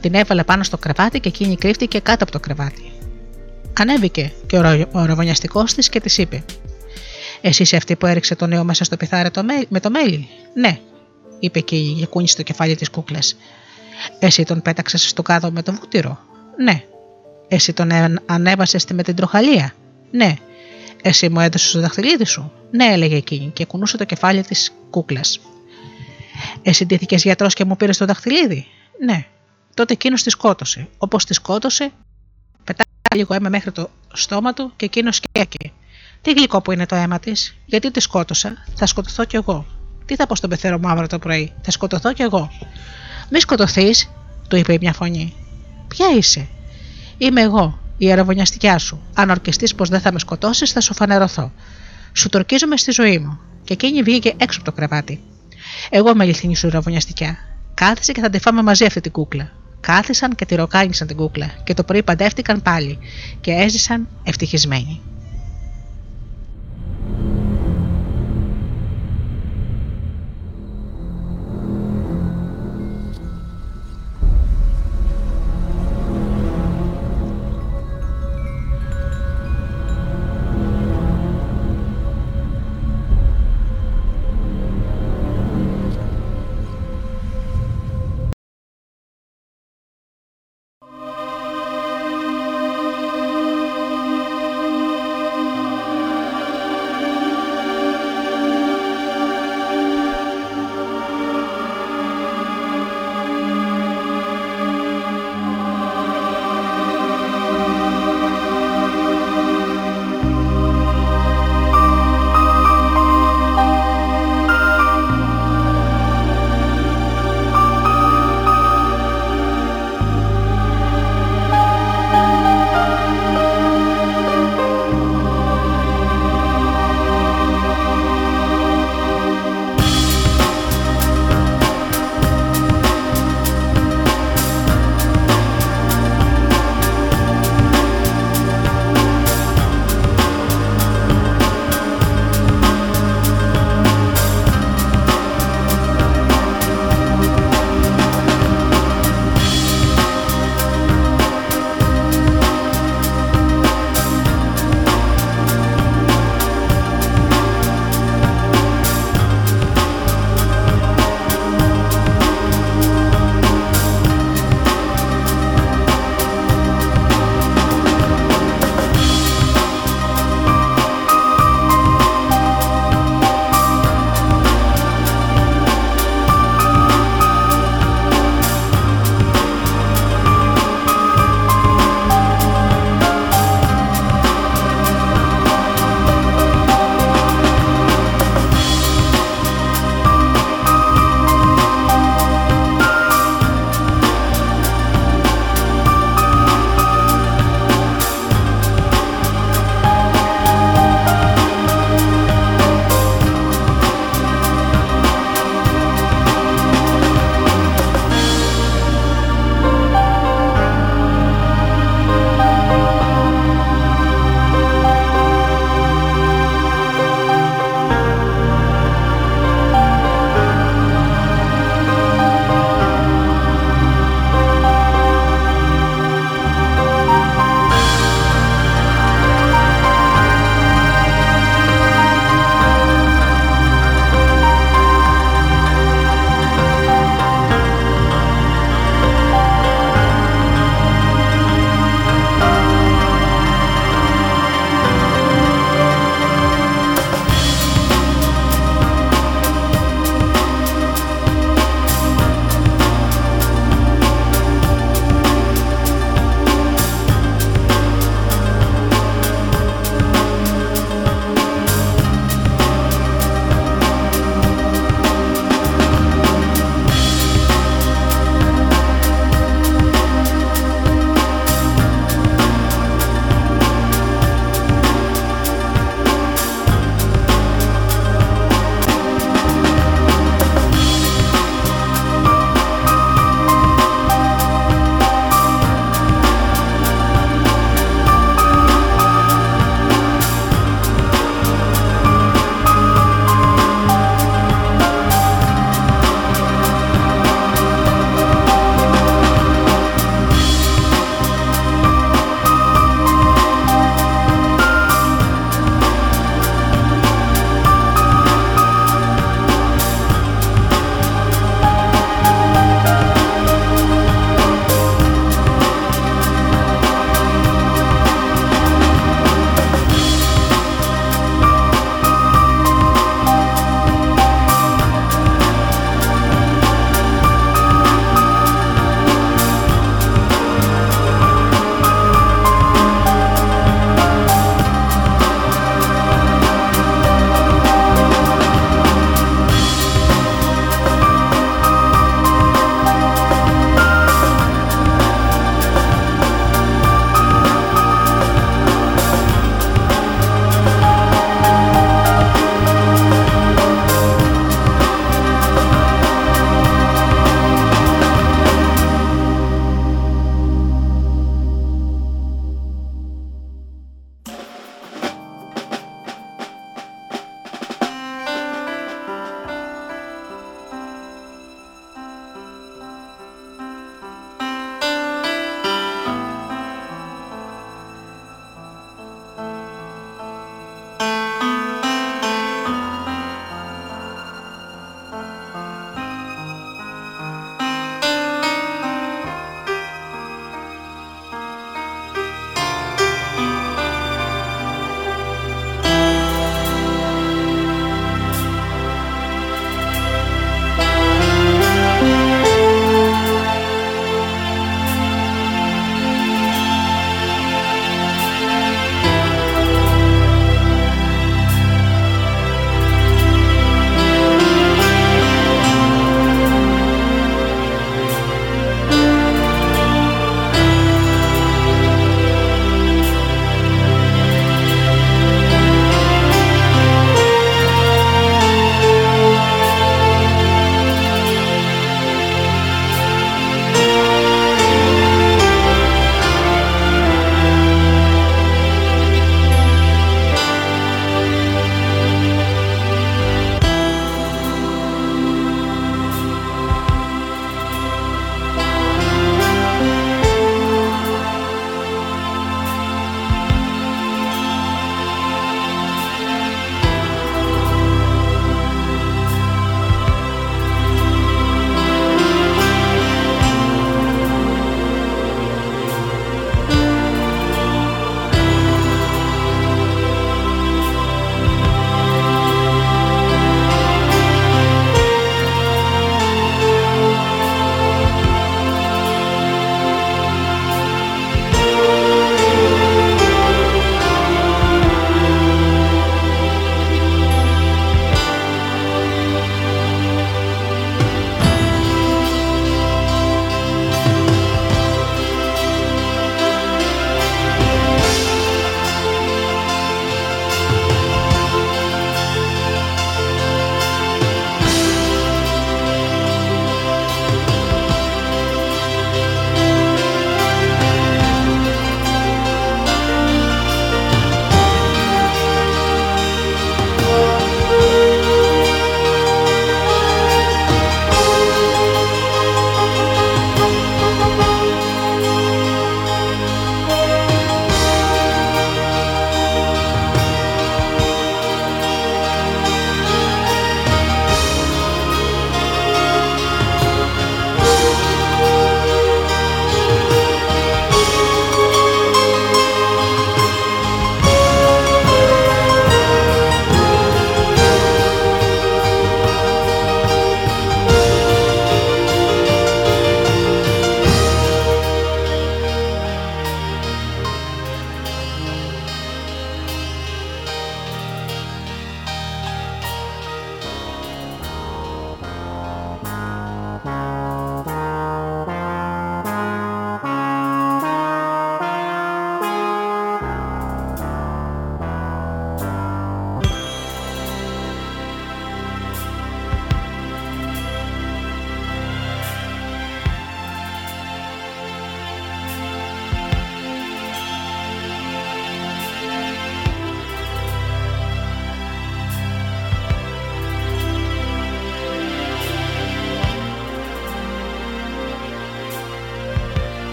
την έβαλε πάνω στο κρεβάτι και εκείνη κρύφτηκε κάτω από το κρεβάτι. Ανέβηκε και ο ραβωνιαστικό της και της είπε: Εσύ είσαι αυτή που έριξε το νέο μέσα στο πιθάρι με το μέλι; Ναι, είπε και η κούνησε το κεφάλι της κούκλας. Εσύ τον πέταξες στο κάδο με το βούτυρο; Ναι. Εσύ τον ανέβασες με την τροχαλία; Ναι. Εσύ μου έδωσες το δαχτυλίδι σου; Ναι, έλεγε εκείνη και κουνούσε το κεφάλι της κούκλας. Εσύ ντύθηκε γιατρός και μου πήρες το δαχτυλίδι; Ναι. Τότε εκείνος τη σκότωσε. Όπως τη σκότωσε, πετάει λίγο αίμα μέχρι το στόμα του και εκείνος σκέφτηκε. Τι γλυκό που είναι το αίμα της, γιατί τη σκότωσα, θα σκοτωθώ κι εγώ. Τι θα πω στον πεθερό μου αύριο το πρωί, θα σκοτωθώ κι εγώ. Μη σκοτωθείς, του είπε μια φωνή. Ποια είσαι, Είμαι εγώ, η αεροβονιαστικιά σου. Αν ορκιστείς πως δεν θα με σκοτώσεις, θα σου φανερωθώ. Σου τορκίζομαι στη ζωή μου. Και εκείνη βγήκε έξω από το κρεβάτι. Εγώ είμαι αληθινή σου ραβωνιαστικιά. Κάθισε και θα τη φάμε μαζί αυτή την κούκλα. Κάθισαν και τη ροκάνησαν την κούκλα και το πρωί παντεύτηκαν πάλι και έζησαν ευτυχισμένοι.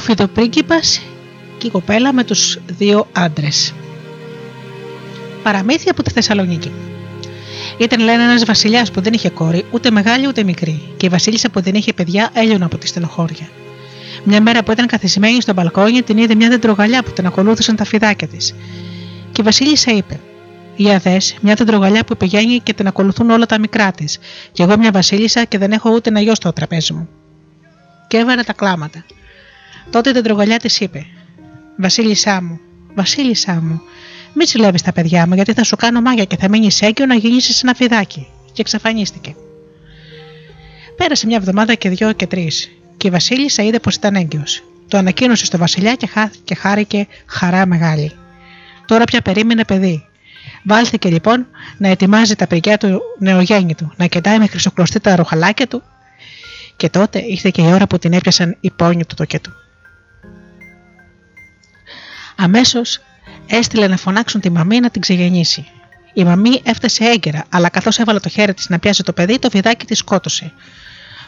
Φυτοπρίγκιπας και η κοπέλα με τους δύο άντρες. Παραμύθια από τη Θεσσαλονίκη. Ήταν λένε ένας βασιλιάς που δεν είχε κόρη, ούτε μεγάλη ούτε μικρή, και η βασίλισσα που δεν είχε παιδιά έλειωνα από τη στενοχώρια. Μια μέρα που ήταν καθισμένη στο μπαλκόνι, την είδε μια δεντρογαλιά που την ακολούθησαν τα φιδάκια της. Και η βασίλισσα είπε: Για δε, μια δεντρογαλιά που πηγαίνει και την ακολουθούν όλα τα μικρά της, και εγώ μια βασίλισσα και δεν έχω ούτε ένα γιο στο τραπέζι μου. Και έβαλε τα κλάματα. Τότε η δεντρογαλιά της είπε: Βασίλισσά μου, Βασίλισσά μου, μην συλλεύει τα παιδιά μου, γιατί θα σου κάνω μάγια και θα μείνεις έγκυο να γεννήσει ένα φιδάκι. Και εξαφανίστηκε. Πέρασε μια εβδομάδα και δυο και τρεις, και η Βασίλισσα είδε πως ήταν έγκυος. Το ανακοίνωσε στο Βασιλιά και, χά, και χάρηκε χαρά μεγάλη. Τώρα πια περίμενε παιδί. Βάλθηκε λοιπόν να ετοιμάζει τα παιδιά του νεογέννητου, να κοιτάει με χρυσοκλωστή τα ρουχαλάκια του, και τότε ήρθε και η ώρα που την έπιασαν οι πόνοι του το και του. Αμέσως έστειλε να φωνάξουν τη μαμή να την ξεγεννήσει. Η μαμή έφτασε έγκαιρα, αλλά καθώς έβαλε το χέρι της να πιάσει το παιδί, το φιδάκι της σκότωσε.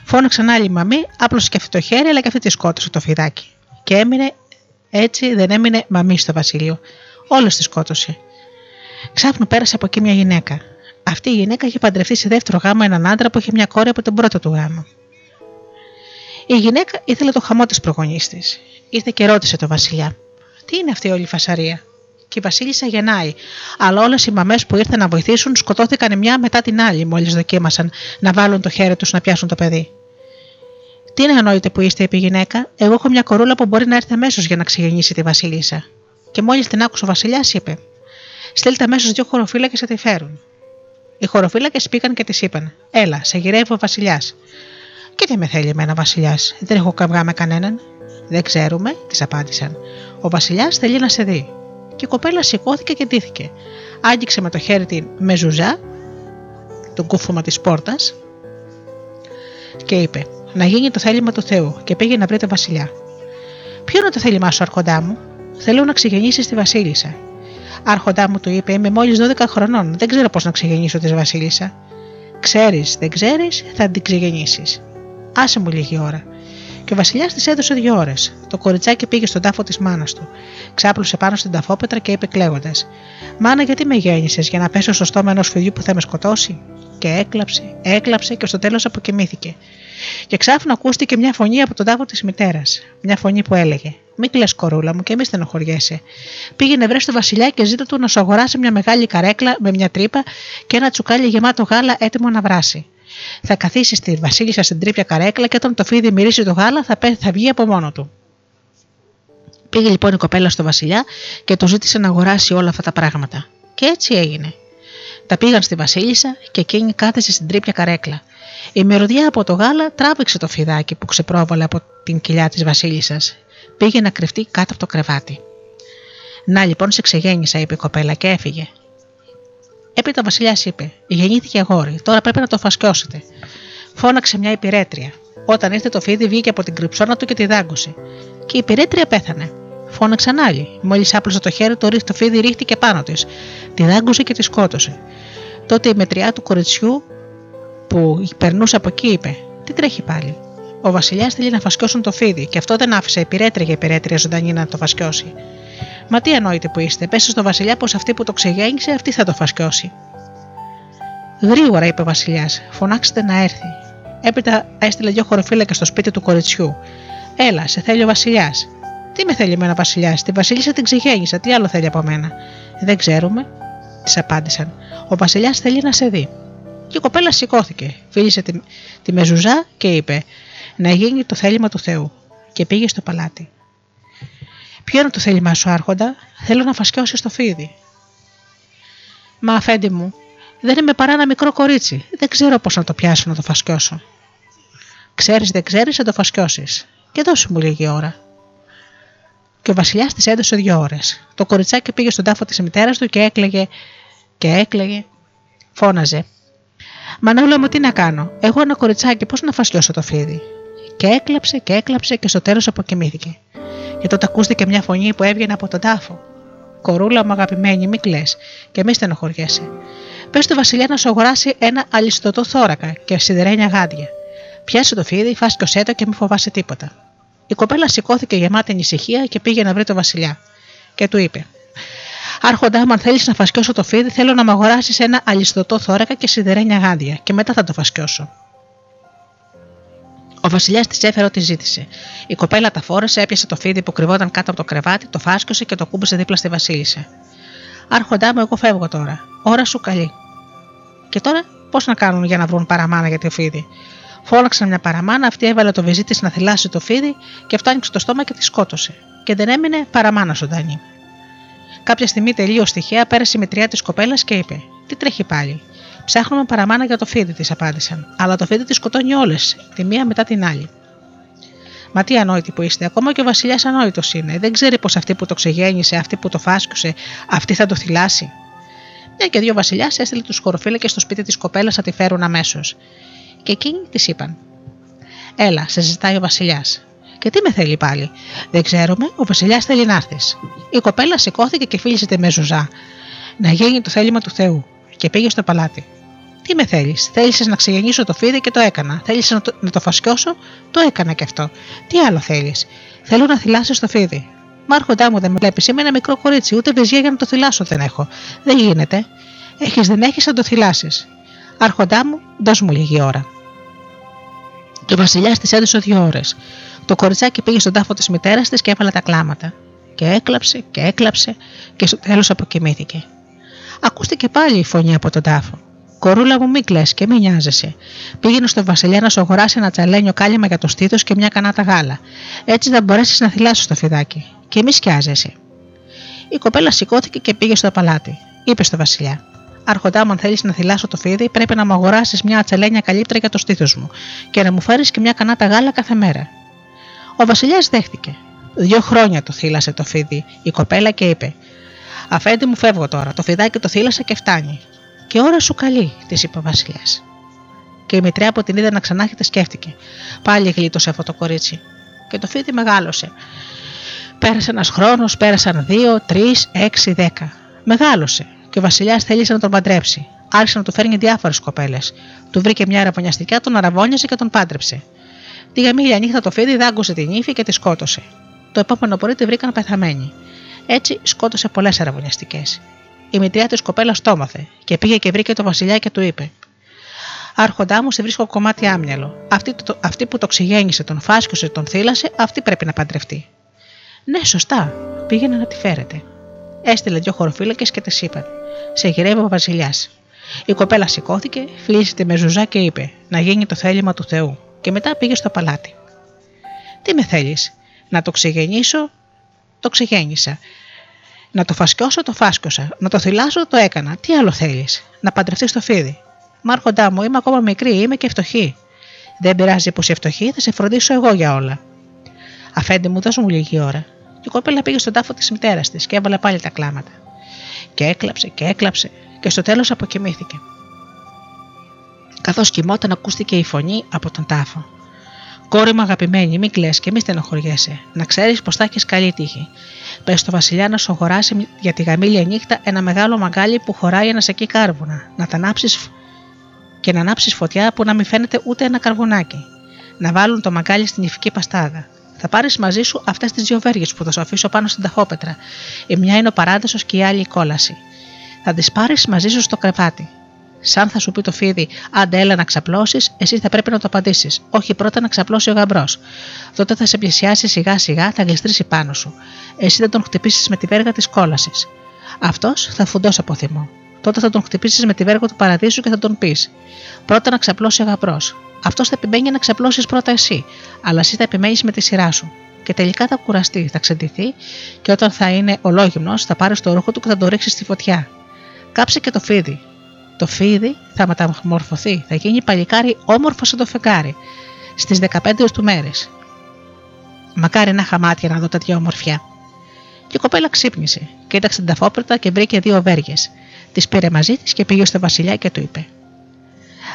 Φώναξαν άλλη η μαμή, άπλωσε και αυτή το χέρι, αλλά και αυτή της σκότωσε το φιδάκι. Και έμεινε έτσι, δεν έμεινε μαμή στο βασίλειο. Όλος της σκότωσε. Ξάφνου πέρασε από εκεί μια γυναίκα. Αυτή η γυναίκα είχε παντρευτεί σε δεύτερο γάμο έναν άντρα που είχε μια κόρη από τον πρώτο του γάμο. Η γυναίκα ήθελε το χαμό της προγονής της. Ήρθε και ρώτησε το Βασιλιά: Τι είναι αυτή όλη η φασαρία; Και η Βασίλισσα γεννάει. Αλλά όλες οι μαμές που ήρθαν να βοηθήσουν σκοτώθηκαν μια μετά την άλλη, μόλις δοκίμασαν να βάλουν το χέρι τους να πιάσουν το παιδί. Τι είναι ανόητε που είστε, είπε η γυναίκα. Εγώ έχω μια κορούλα που μπορεί να έρθει αμέσως για να ξεγεννήσει τη Βασίλισσα. Και μόλις την άκουσε ο Βασιλιάς, είπε: Στείλτε αμέσως δύο χωροφύλακες να τη φέρουν. Οι χωροφύλακες πήγαν και της είπαν: Έλα, σε γυρεύει ο Βασιλιάς. Και τι με θέλει εμένα, Βασιλιάς, δεν έχω καυγά με κανέναν. Δεν ξέρουμε, της απάντησαν. Ο Βασιλιάς θέλει να σε δει και η κοπέλα σηκώθηκε και ντύθηκε. Άγγιξε με το χέρι την μεζουζά, τον κούφωμα της πόρτας, και είπε: Να γίνει το θέλημα του Θεού, και πήγε να βρει τον Βασιλιά. Ποιο είναι το θέλημά σου, Αρχοντά μου, Θέλω να ξεγεννήσεις τη Βασίλισσα. Άρχοντά μου του είπε: Είμαι μόλις 12 χρονών, δεν ξέρω πώς να ξεγεννήσω τη Βασίλισσα. Ξέρεις, δεν ξέρεις, θα την ξεγεννήσεις. Άσε μου λίγη ώρα και ο Βασιλιάς της έδωσε δύο ώρες. Το κοριτσάκι πήγε στον τάφο της μάνας του. Ξάπλωσε πάνω στην ταφόπετρα και είπε κλαίγοντας: Μάνα, γιατί με γέννησες, για να πέσω στο στόμα ενός φιδιού που θα με σκοτώσει; Και έκλαψε, έκλαψε και στο τέλος αποκοιμήθηκε. Και ξάφνου ακούστηκε μια φωνή από τον τάφο της μητέρας. Μια φωνή που έλεγε: Μην κλε κορούλα μου και μη στενοχωριέσαι. Πήγαινε βρε στο Βασιλιά και ζήτω του να σου αγοράσει μια μεγάλη καρέκλα με μια τρύπα και ένα τσουκάλι γεμάτο γάλα έτοιμο να βράσει. Θα καθίσει στη Βασίλισσα στην τρίπια καρέκλα και όταν το φίδι μυρίσει το γάλα θα, θα βγει από μόνο του. Πήγε λοιπόν η κοπέλα στο Βασιλιά και του ζήτησε να αγοράσει όλα αυτά τα πράγματα. Και έτσι έγινε. Τα πήγαν στη Βασίλισσα και εκείνη κάθεσε στην τρίπια καρέκλα. Η μυρωδιά από το γάλα τράβηξε το φιδάκι που ξεπρόβαλε από την κοιλιά της Βασίλισσας. Πήγε να κρυφτεί κάτω από το κρεβάτι. Να λοιπόν σε ξεγέννησα, είπε η κοπέλα και έφυγε. Έπειτα ο Βασιλιάς είπε: Γεννήθηκε αγόρι, τώρα πρέπει να το φασκιώσετε. Φώναξε μια υπηρέτρια. Όταν ήρθε το φίδι, βγήκε από την κρυψώνα του και τη δάγκωσε. Και η υπηρέτρια πέθανε. Φώναξαν άλλοι. Μόλις άπλωσε το χέρι, το, το φίδι ρίχτηκε πάνω της. Τη δάγκωσε και τη σκότωσε. Τότε η μετριά του κοριτσιού που περνούσε από εκεί είπε: Τι τρέχει πάλι; Ο Βασιλιάς θέλει να φασκιώσουν το φίδι και αυτό δεν άφησε υπηρέτρια για υπηρέτρια ζωντανή να το φασκιώσει. Μα τι ανόητε που είστε, πέστε στο Βασιλιά πως αυτή που το ξεγέννησε αυτή θα το φασκιώσει. Γρήγορα, είπε ο Βασιλιάς, φωνάξτε να έρθει. Έπειτα έστειλε δύο χωροφύλακες στο σπίτι του κοριτσιού. Έλα, σε θέλει ο Βασιλιάς. Τι με θέλει εμένα, Βασιλιάς, τη Βασίλισσα την ξεγέννησα, τι άλλο θέλει από μένα. Δεν ξέρουμε, της απάντησαν. Ο Βασιλιάς θέλει να σε δει. Και η κοπέλα σηκώθηκε, φίλησε τη, τη μεζουζά και είπε: Να γίνει το θέλημα του Θεού. Και πήγε στο παλάτι. Ποιο είναι το θέλημά σου, Άρχοντα, θέλω να φασκιώσεις το φίδι. Μα αφέντη μου, δεν είμαι παρά ένα μικρό κορίτσι. Δεν ξέρω πώς να το πιάσω να το φασκιώσω. Ξέρεις, δεν ξέρεις, θα το φασκιώσεις. Και δώσε μου λίγη ώρα. Και ο Βασιλιάς της έδωσε δύο ώρες. Το κοριτσάκι πήγε στον τάφο της μητέρας του και έκλαιγε και έκλαιγε. Φώναζε. Μανώλα μου, τι να κάνω; Εγώ ένα κοριτσάκι, πώς να φασκιώσω το φίδι; Και έκλαψε και έκλαψε και στο τέλος αποκοιμήθηκε και τότε ακούστηκε μια φωνή που έβγαινε από τον τάφο. Κορούλα μου αγαπημένη, μη κλε και μη στενοχωριέσαι. Πες του Βασιλιά να σου αγοράσει ένα αλιστοτό θώρακα και σιδερένια γάντια. Πιάσε το φίδι, φάσκιωσέ το και μη φοβάσαι τίποτα. Η κοπέλα σηκώθηκε γεμάτη ανησυχία και πήγε να βρει τον Βασιλιά. Και του είπε: Άρχοντά μου, αν θέλεις να φασκιώσω το φίδι, θέλω να μου αγοράσεις ένα αλιστοτό θώρακα και σιδερένια γάντια, και μετά θα το φασκιώσω. Ο Βασιλιάς της έφερε ό,τι ζήτησε. Η κοπέλα τα φόρεσε, έπιασε το φίδι που κρυβόταν κάτω από το κρεβάτι, το φάσκωσε και το κούμπησε δίπλα στη Βασίλισσα. Άρχοντά μου, εγώ φεύγω τώρα. Ώρα σου καλή. Και τώρα πώς να κάνουν για να βρουν παραμάνα για το φίδι; Φώναξαν μια παραμάνα, αυτή έβαλε το βυζί της να θυλάσει το φίδι και φτάνει στο στόμα και τη σκότωσε. Και δεν έμεινε παραμάνα ζωντανή. Κάποια στιγμή τελείω τυχαία πέρασε η μητριά της κοπέλας και είπε: Τι τρέχει πάλι; Ψάχνουμε παραμάνα για το φίδι, της απάντησαν. Αλλά το φίδι τη σκοτώνει όλες, τη μία μετά την άλλη. Μα τι ανόητη που είστε, ακόμα και ο Βασιλιάς ανόητος είναι. Δεν ξέρει πως αυτή που το ξεγέννησε, αυτή που το φάσκουσε, αυτή θα το θυλάσει. Μια και δύο Βασιλιάς έστειλε τους χωροφύλακες στο σπίτι της κοπέλας να τη φέρουν αμέσως. Και εκείνοι της είπαν: Έλα, σε ζητάει ο Βασιλιάς. Και τι με θέλει πάλι; Δεν ξέρουμε, ο Βασιλιάς θέλει να έρθεις. Η κοπέλα σηκώθηκε και φίλησε τη μεζουζά. Να γίνει το θέλημα του Θεού. Και πήγε στο παλάτι. Τι με θέλεις, θέλησες να ξεγεννήσω το φίδι και το έκανα. Θέλει να, το, να το φασκιώσω, το έκανα και αυτό. Τι άλλο θέλεις. Θέλω να θυλάσει το φίδι. Μα άρχοντά μου δεν με βλέπεις, είμαι ένα μικρό κορίτσι, ούτε βεζιά για να το θυλάσω δεν έχω. Δεν γίνεται. Έχεις δεν έχεις να το θυλάσεις. Άρχοντά μου, δώσ' μου λίγη ώρα. Και ο Βασιλιάς της έδωσε δύο ώρες. Το κοριτσάκι πήγε στον τάφο της μητέρας της και έβαλε τα κλάματα. Και έκλαψε και έκλαψε και στο τέλος αποκοιμήθηκε. Ακούστηκε πάλι η φωνή από τον τάφο. Κορούλα μου, μη κλε και μη νοιάζεσαι. Πήγαινε στο Βασιλιά να σου αγοράσει ένα τσαλένιο κάλυμα για το στήθος και μια κανάτα γάλα. Έτσι θα μπορέσεις να θυλάσει το φιδάκι. Και μη σκιάζεσαι. Η κοπέλα σηκώθηκε και πήγε στο παλάτι. Είπε στο Βασιλιά: Άρχοντά μου, αν θέλεις να θυλάσω το φίδι, πρέπει να μου αγοράσεις μια τσαλένια καλύπτρα για το στήθος μου και να μου φέρεις και μια κανάτα γάλα κάθε μέρα. Ο Βασιλιάς δέχτηκε. Δύο χρόνια το θύλασε το φίδι η κοπέλα και είπε: Αφέντη μου, φεύγω τώρα. Το φιδάκι το θύλασα και φτάνει. Και ώρα σου καλή, της είπε ο Βασιλιάς. Και η μητριά που την είδε να ξανάρχεται σκέφτηκε. Πάλι γλίτωσε αυτό το κορίτσι. Και το φίδι μεγάλωσε. Πέρασε ένας χρόνος, πέρασαν δύο, τρεις, έξι, δέκα. Μεγάλωσε και ο Βασιλιάς θέλησε να τον παντρέψει. Άρχισε να του φέρνει διάφορες κοπέλες. Του βρήκε μια αραβωνιαστικά, τον αραβώνιασε και τον πάντρεψε. Τη γαμήλια νύχτα το φίδι δάγκωσε την ύφη και τη σκότωσε. Το επόμενο πρωί τη βρήκαν πεθαμένη. Έτσι σκότωσε πολλές αραβωνιαστικές. Η μητριά της κοπέλας το έμαθε και πήγε και βρήκε το Βασιλιά και του είπε: Άρχοντά μου, σε βρίσκω κομμάτι άμυαλο. Αυτή, το, αυτή που το ξηγέννησε, τον φάσκωσε, τον θύλασε, αυτή πρέπει να παντρευτεί. Ναι, σωστά. Πήγαινε να τη φέρετε. Έστειλε δύο χωροφύλακες και της είπαν: Σε γυρεύει ο Βασιλιάς. Η κοπέλα σηκώθηκε, φλήσεται με ζουζά και είπε: Να γίνει το θέλημα του Θεού. Και μετά πήγε στο παλάτι. Τι με θέλεις, Να το ξεγεννήσω, το ξεγέννησα. Να το φασκιώσω, το φάσκωσα. Να το θυλάσω, το έκανα. Τι άλλο θέλεις, Να παντρευτείς το φίδι. Μάρχοντά μου, είμαι ακόμα μικρή, είμαι και φτωχή. Δεν πειράζει που είσαι φτωχή, θα σε φροντίσω εγώ για όλα. Αφέντη μου, δώσ' μου λίγη ώρα. Και η κοπέλα πήγε στον τάφο της μητέρας της και έβαλε πάλι τα κλάματα. Και έκλαψε και έκλαψε και στο τέλος αποκοιμήθηκε. Καθώς κοιμόταν, ακούστηκε η φωνή από τον τάφο. Κόρη μου αγαπημένη, μην κλε και μη στενοχωριέσαι. Να ξέρεις πως θα έχεις καλή τύχη. Πες στο Βασιλιά να σου αγοράσει για τη γαμήλια νύχτα ένα μεγάλο μαγκάλι που χωράει ένας σακί κάρβουνα. Να τα ανάψεις και να ανάψεις φωτιά που να μην φαίνεται ούτε ένα καρβουνάκι. Να βάλουν το μαγκάλι στην ηφική παστάδα. Θα πάρεις μαζί σου αυτές τις δύο βέργες που θα σου αφήσω πάνω στην ταχόπετρα. Η μια είναι ο παράδεισο και η άλλη η κόλαση. Θα τις πάρεις μαζί σου στο κρεβάτι. Σαν θα σου πει το φίδι, άντε έλα να ξαπλώσεις, εσύ θα πρέπει να το απαντήσεις. Όχι πρώτα να ξαπλώσει ο γαμπρός. Τότε θα σε πλησιάσει σιγά σιγά, θα γλιστρήσει πάνω σου. Εσύ θα τον χτυπήσεις με τη βέργα της κόλασης. Αυτός θα φουντώσει από θυμό. Τότε θα τον χτυπήσεις με τη βέργα του παραδείσου και θα τον πεις: Πρώτα να ξαπλώσει ο γαμπρός. Αυτός θα επιμένει να ξαπλώσεις πρώτα εσύ, αλλά εσύ θα επιμένεις με τη σειρά σου. Και τελικά θα κουραστεί, θα ξεντηθεί και όταν θα είναι ολόγυμνος θα πάρει το ρούχο του και θα το ρίξεις στη φωτιά. Κάψε και το φίδι. Το φίδι θα μεταμορφωθεί, θα γίνει παλικάρι όμορφος σαν το φεγγάρι στις 15 του μέρε. Μακάρι να είχα μάτια να δω τέτοια ομορφιά. Και η κοπέλα ξύπνησε, κοίταξε την ταφόπερτα και βρήκε δύο βέργες. Τις πήρε μαζί της και πήγε στο Βασιλιά και του είπε: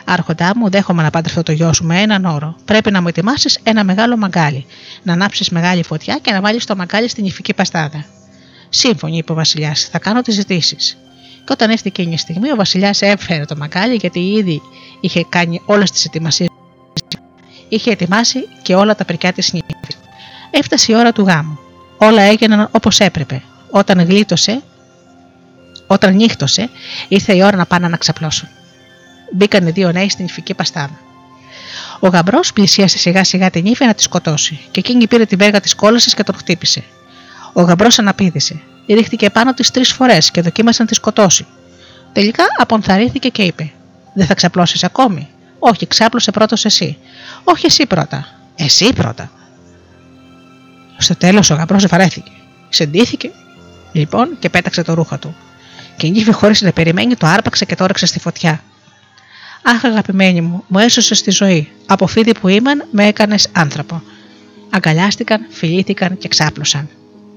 Άρχοντά μου, δέχομαι να παντρευτώ το γιο σου με έναν όρο. Πρέπει να μου ετοιμάσεις ένα μεγάλο μαγκάλι, να ανάψεις μεγάλη φωτιά και να βάλεις το μαγκάλι στην ηφική παστάδα. Σύμφωνη, είπε ο Βασιλιάς, θα κάνω τις ζητήσεις. Και όταν έρθει εκείνη η στιγμή, ο Βασιλιάς έφερε το μαγκάλι γιατί ήδη είχε κάνει όλες τις ετοιμασίες. Είχε ετοιμάσει και όλα τα πρικιά της νύφης. Έφτασε η ώρα του γάμου. Όλα έγιναν όπως έπρεπε. Όταν γλίτωσε, όταν νύχτωσε, ήρθε η ώρα να πάνε να ξαπλώσουν. Μπήκαν οι δύο νέοι στην ηφική παστάδα. Ο γαμπρός πλησίασε σιγά σιγά την ύφη να τη σκοτώσει, και εκείνη πήρε την πέργα της κόλασης και τον χτύπησε. Ο γαμπρός αναπήδησε. Ρίχτηκε πάνω της τρεις φορές και δοκίμασε να τη σκοτώσει. Τελικά απονθαρρύνθηκε και είπε: Δεν θα ξαπλώσεις ακόμη. Όχι, ξάπλωσε πρώτος εσύ. Όχι εσύ πρώτα. Εσύ πρώτα. Στο τέλος ο γαμπρός βαρέθηκε. Ξεντήθηκε λοιπόν και πέταξε το ρούχα του. Και η νύφη χωρίς να περιμένει το άρπαξε και το όρεξε στη φωτιά. Αχ, αγαπημένη μου, μου έσωσε στη ζωή. Από φίδι που ήμαν, με έκανες άνθρωπο. Αγκαλιάστηκαν, φιλήθηκαν και ξάπλωσαν.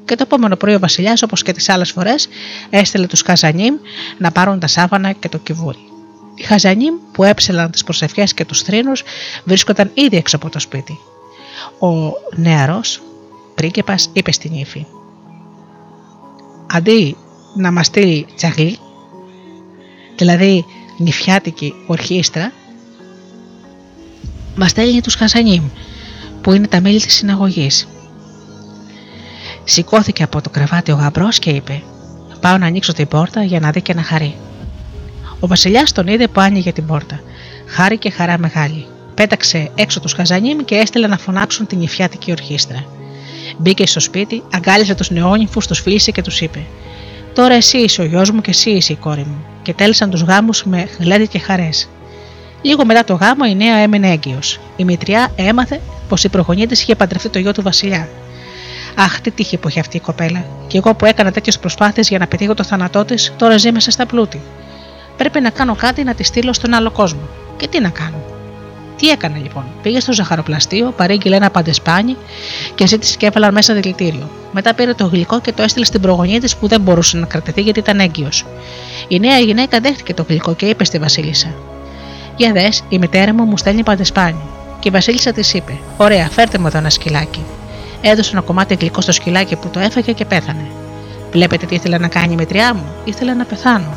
Και το επόμενο πρωί ο Βασιλιάς, όπως και τις άλλες φορές, έστελε τους Χαζανίμ να πάρουν τα σάβανα και το κυβούρι. Οι Χαζανίμ που έψελαν τις προσευχές και τους θρήνους βρίσκονταν ήδη έξω από το σπίτι. Ο νεαρός πρίγκεπα είπε στην ύφη: Αντί να μας στείλει τσαγλί, δηλαδή νηφιάτικη ορχήστρα, μας στέλνει τους Χαζανίμ, που είναι τα μέλη της συναγωγής. Σηκώθηκε από το κρεβάτι ο γαμπρός και είπε: Πάω να ανοίξω την πόρτα για να δει και να χαρεί. Ο Βασιλιάς τον είδε που άνοιγε την πόρτα. Χάρηκε χαρά μεγάλη. Πέταξε έξω του Χαζανίμ και έστειλε να φωνάξουν την νηφιάτικη ορχήστρα. Μπήκε στο σπίτι, αγκάλισε τους νεόνυφους, τους φίλησε και τους είπε: Τώρα εσύ είσαι ο γιος μου και εσύ είσαι η κόρη μου. Και τέλεσαν τους γάμους με γλέντι και χαρές. Λίγο μετά το γάμο η νέα έμενε έγκυος. Η μητριά έμαθε πως η προγονή τη είχε παντρευτεί το γιο του Βασιλιά. Αχ, τι τύχη που είχε αυτή η κοπέλα. Και εγώ που έκανα τέτοιες προσπάθειες για να πετύχω το θάνατό της, τώρα ζει μέσα στα πλούτη. Πρέπει να κάνω κάτι να τη στείλω στον άλλο κόσμο. Και τι να κάνω; Τι έκανε λοιπόν; Πήγε στο ζαχαροπλαστείο, παρήγγειλε ένα παντεσπάνι και ζήτησε και έβαλαν μέσα δηλητήριο. Μετά πήρε το γλυκό και το έστειλε στην προγονή της που δεν μπορούσε να κρατηθεί γιατί ήταν έγκυος. Η νέα γυναίκα δέχτηκε το γλυκό και είπε στη Βασίλισσα: Για δες, η μητέρα μου μου στέλνει παντεσπάνι. Και η Βασίλισσα της είπε: Ωραία, φέρτε μου εδώ ένα σκυλάκι. Έδωσε ένα κομμάτι γλυκό στο σκυλάκι που το έφαγε και πέθανε. Βλέπετε τι ήθελε να κάνει η μητριά μου, ήθελε να πεθάνω.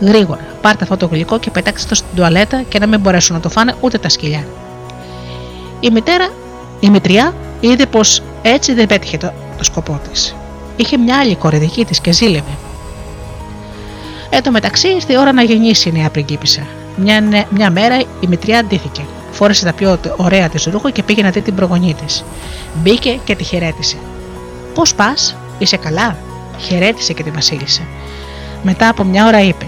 Γρήγορα, πάρτε αυτό το γλυκό και πετάξτε το στην τουαλέτα και να μην μπορέσουν να το φάνε ούτε τα σκυλιά. Η μητέρα, η μητριά, είδε πως έτσι δεν πέτυχε το, το σκοπό της. Είχε μια άλλη κόρη δική της και ζήλευε. Εν τω μεταξύ ήρθε η ώρα να γεννήσει η νέα πριγκίπισσα. Μια, μια μέρα η μητριά αντίθηκε. Φόρεσε τα πιο ωραία της ρούχα και πήγε να δει την προγονή της. Μπήκε και τη χαιρέτησε. Πώς πας, είσαι καλά, χαιρέτησε και τη Βασίλισσα. Μετά από μια ώρα είπε: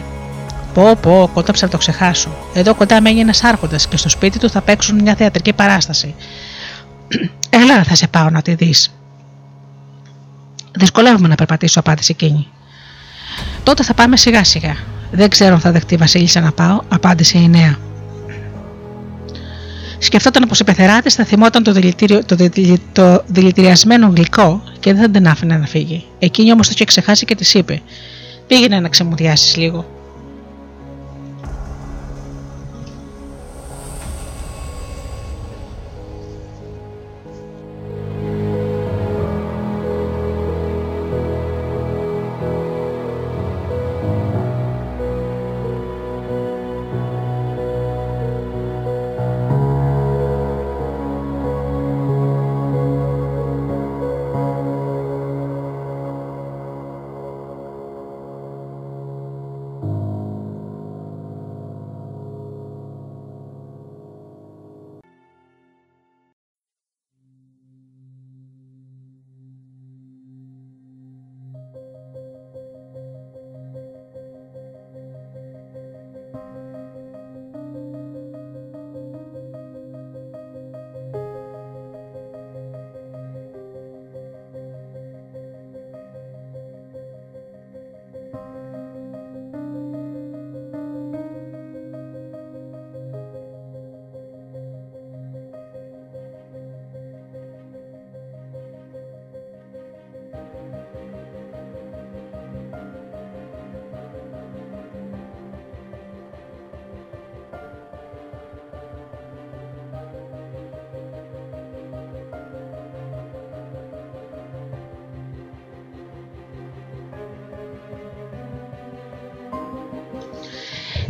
Πω, πω, κόταψα να το ξεχάσω. Εδώ κοντά μένει ένας άρχοντας και στο σπίτι του θα παίξουν μια θεατρική παράσταση. Έλα, θα σε πάω να τη δεις. Δυσκολεύομαι να περπατήσω, απάντησε εκείνη. Τότε θα πάμε σιγά σιγά. Δεν ξέρω αν θα δεχτεί η Βασίλισσα να πάω, απάντησε η νέα. Σκεφτόταν πως η πεθερά τη θα θυμόταν το, δηλητήριο, το, το δηλητηριασμένο γλυκό και δεν θα την άφηνε να φύγει. Εκείνη όμως το είχε ξεχάσει και της είπε: Πήγαινε να ξεμουδιάσεις λίγο.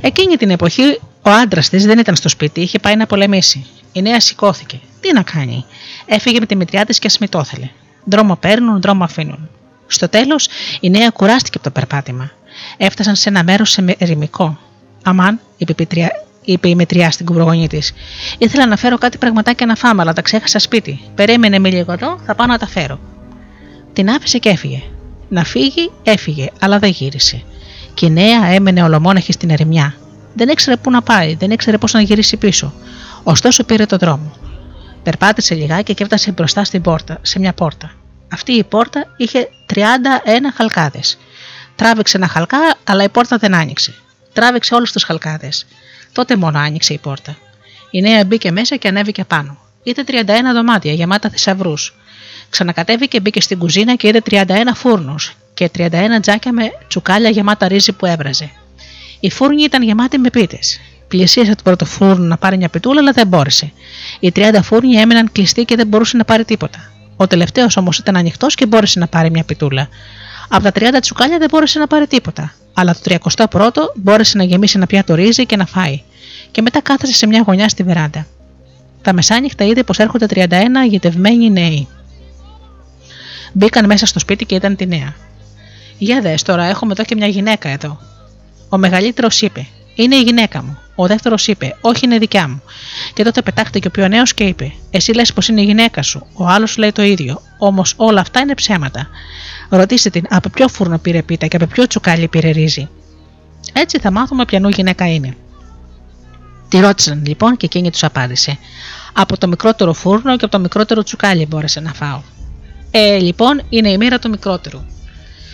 Εκείνη την εποχή ο άντρας της δεν ήταν στο σπίτι, είχε πάει να πολεμήσει. Η νέα σηκώθηκε. Τι Τι να κάνει; Έφυγε με τη μητριά της και ασμητόθελε. Δρόμο παίρνουν, δρόμο αφήνουν. Στο τέλος, η νέα κουράστηκε από το περπάτημα. Έφτασαν σε ένα μέρος σε ερημικό. Αμάν, είπε είπε η μετριά στην κουμπρογονή της. Ήθελα να φέρω κάτι πραγματάκια να φάμε, αλλά τα ξέχασα σπίτι. Περίμενε με λίγο εδώ, θα πάω να τα φέρω. Την άφησε και έφυγε. Να φύγει, έφυγε, αλλά δεν γύρισε. Και η νέα έμενε ολομόναχη στην ερημιά. Δεν ήξερε πού να πάει, δεν ήξερε πώς να γυρίσει πίσω. Ωστόσο πήρε το δρόμο. Περπάτησε λιγάκι και έφτασε μπροστά στην πόρτα, σε μια πόρτα. Αυτή η πόρτα είχε 31 χαλκάδες. Τράβηξε ένα χαλκά, αλλά η πόρτα δεν άνοιξε. Τράβηξε όλους τους χαλκάδες. Τότε μόνο άνοιξε η πόρτα. Η νέα μπήκε μέσα και ανέβηκε πάνω. Είδε 31 δωμάτια γεμάτα θησαυρούς. Ξανακατέβηκε, μπήκε στην κουζίνα και είδε 31 φούρνους και 31 τζάκια με τσουκάλια γεμάτα ρύζι που έβραζε. Η φούρνη ήταν γεμάτη με πίτες. Πλησίασε το πρώτο φούρνο να πάρει μια πιτούλα, αλλά δεν μπόρεσε. Οι 30 φούρνοι έμειναν κλειστοί και δεν μπορούσε να πάρει τίποτα. Ο τελευταίος όμως ήταν ανοιχτός και μπόρεσε να πάρει μια πιτούλα. Από τα 30 τσουκάλια δεν μπόρεσε να πάρει τίποτα. Αλλά το 31ο μπόρεσε να γεμίσει ένα πιάτο ρύζι και να φάει. Και μετά κάθεσε σε μια γωνιά στη βεράντα. Τα μεσάνυχτα είδε πως έρχονται 31 γετευμένοι νέοι. Μπήκαν μέσα στο σπίτι και ήταν τη νέα. Για δες τώρα, έχουμε εδώ και μια γυναίκα εδώ. Ο μεγαλύτερος είπε: Είναι η γυναίκα μου. Ο δεύτερος είπε: Όχι, είναι δικιά μου. Και τότε πετάχτηκε ο πιο νέος και είπε: Εσύ λες πως είναι η γυναίκα σου. Ο άλλος λέει το ίδιο. Όμως όλα αυτά είναι ψέματα. Ρωτήστε την από ποιο φούρνο πήρε πίτα και από ποιο τσουκάλι πήρε ρύζι. Έτσι θα μάθουμε ποιανού γυναίκα είναι. Τη ρώτησαν λοιπόν και εκείνη τους απάντησε. Από το μικρότερο φούρνο και από το μικρότερο τσουκάλι μπόρεσε να φάω. Ε, λοιπόν, είναι η μοίρα του μικρότερου.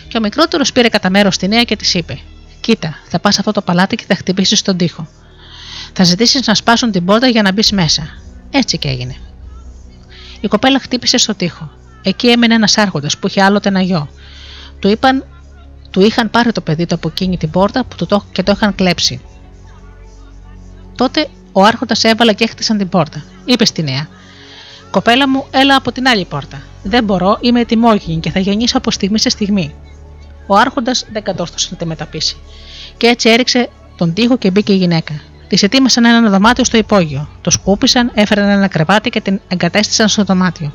Και ο μικρότερος πήρε κατά μέρος τη νέα και της είπε: Κοίτα, θα πας αυτό το παλάτι και θα χτυπήσεις στον τοίχο. Θα ζητήσεις να σπάσουν την πόρτα για να μπεις μέσα. Έτσι και έγινε. Η κοπέλα χτύπησε στο τοίχο. Εκεί έμενε ένας άρχοντας που είχε άλλοτε ένα γιο. Του, είπαν, του είχαν πάρει το παιδί του από εκείνη την πόρτα που το, και το είχαν κλέψει. Τότε ο άρχοντας έβαλε και έχτισαν την πόρτα. Είπε στη νέα: Κοπέλα μου, έλα από την άλλη πόρτα. Δεν μπορώ, είμαι ετοιμόγενη και θα γεννήσω από στιγμή σε στιγμή. Ο Άρχοντας δεν κατόρθωσε να τη μεταπίσει. Και έτσι έριξε τον τοίχο και μπήκε η γυναίκα. Της ετοίμασαν ένα δωμάτιο στο υπόγειο. Το σκούπισαν, έφεραν ένα κρεβάτι και την εγκατέστησαν στο δωμάτιο.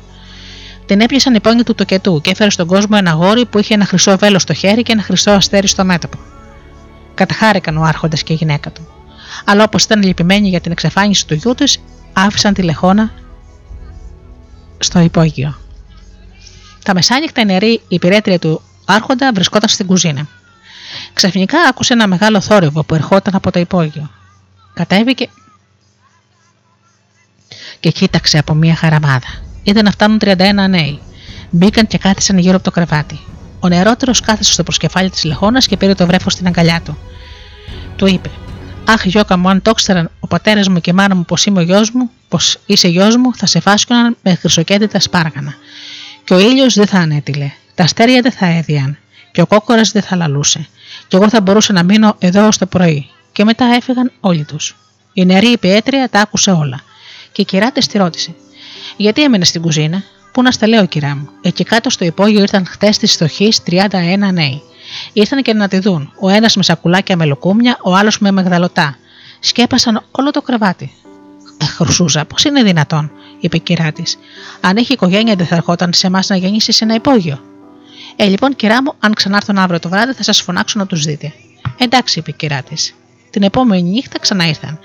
Την έπιασαν οι πόνοι του τοκετού και έφερε στον κόσμο ένα γόρι που είχε ένα χρυσό βέλο στο χέρι και ένα χρυσό αστέρι στο μέτωπο. Καταχάρηκαν ο Άρχοντας και η γυναίκα του. Αλλά όπως ήταν λυπημένοι για την εξαφάνιση του γιού της, άφησαν τη λεχόνα στο υπόγειο. Τα μεσάνυχτα η νερή υπηρέτρια του Άρχοντα βρισκόταν στην κουζίνα. Ξαφνικά άκουσε ένα μεγάλο θόρυβο που ερχόταν από το υπόγειο. Κατέβηκε και κοίταξε από μία χαραμάδα. Είδε να φτάνουν 31 νέοι. Μπήκαν και κάθισαν γύρω από το κρεβάτι. Ο νεαρότερος κάθισε στο προσκεφάλι της λεχόνας και πήρε το βρέφος στην αγκαλιά του. Του είπε: Αχ, Γιώκα μου, αν το ήξεραν ο πατέρας μου και η μάνα μου πως είμαι ο γιος μου, πως είσαι γιος μου, θα σε φάσκωναν με χρυσοκέντητα σπάργανα. Και ο ήλιος δεν θα ανέτειλε, τα αστέρια δεν θα έδιαν, και ο κόκορας δεν θα λαλούσε, και εγώ θα μπορούσα να μείνω εδώ ως το πρωί. Και μετά έφυγαν όλοι τους. Η νεαρή υπηρέτρια τα άκουσε όλα. Και η κυρά τη τη ρώτησε: Γιατί έμενες στην κουζίνα, Πού να στα λέω, κυρά μου; Εκεί κάτω στο υπόγειο ήρθαν χτε της στοχή 31 νέοι. Ήρθαν και να τη δουν, ο ένας με σακουλάκια με λουκούμια, ο άλλος με μεγδαλωτά. Σκέπασαν όλο το κρεβάτι. Χρυσούζα, πώς είναι δυνατόν, είπε η κυρά τη. Αν έχει οικογένεια, δεν θα ερχόταν σε εμάς να γεννήσεις σε ένα υπόγειο. Ε, λοιπόν, κυρά μου, αν ξανάρθουν αύριο το βράδυ, θα σας φωνάξω να τους δείτε. Εντάξει, είπε η κυρά της. Την επόμενη νύχτα ξανά ήρθαν.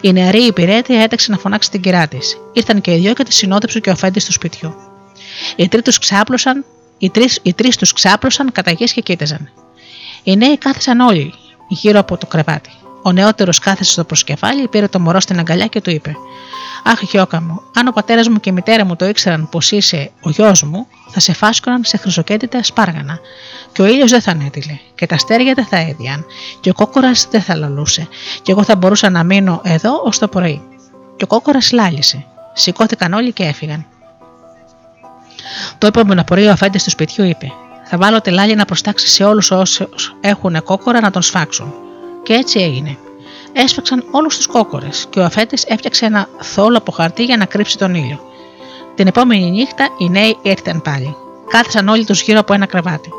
Η νεαρή υπηρέτεια έταξε να φωνάξει την κυρά της. Ήρθαν και οι δυο και τη συνόδεψε και ο φέντη του σπιτιού. Οι τρεις τους ξάπλωσαν, οι τρεις οι τρεις τους ξάπλωσαν κατά και κοίταζαν. Οι νέοι κάθισαν όλοι γύρω από το κρεβάτι. Ο νεότερος κάθεσε στο προσκεφάλι, πήρε το μωρό στην αγκαλιά και του είπε: Αχ, Γιώκα μου, αν ο πατέρας μου και η μητέρα μου το ήξεραν πως είσαι ο γιος μου, θα σε φάσκωναν σε χρυσοκέντητα σπάργανα. Και ο ήλιος δεν θα ανέτειλε, και τα αστέρια δεν θα έδιαν, και ο κόκορας δεν θα λαλούσε, και εγώ θα μπορούσα να μείνω εδώ ως το πρωί. Και ο κόκορας λάλησε. Σηκώθηκαν όλοι και έφυγαν. Το επόμενο πρωί ο αφέντης του σπιτιού είπε: Θα βάλω τελάλια να προστάξει σε όλους όσους έχουν κόκορα να τον σφάξουν. Και έτσι έγινε. Έσφαξαν όλους τους κόκορες και ο αφέντης έφτιαξε ένα θόλο από χαρτί για να κρύψει τον ήλιο. Την επόμενη νύχτα οι νέοι ήρθαν πάλι. Κάθισαν όλοι τους γύρω από ένα κρεβάτι.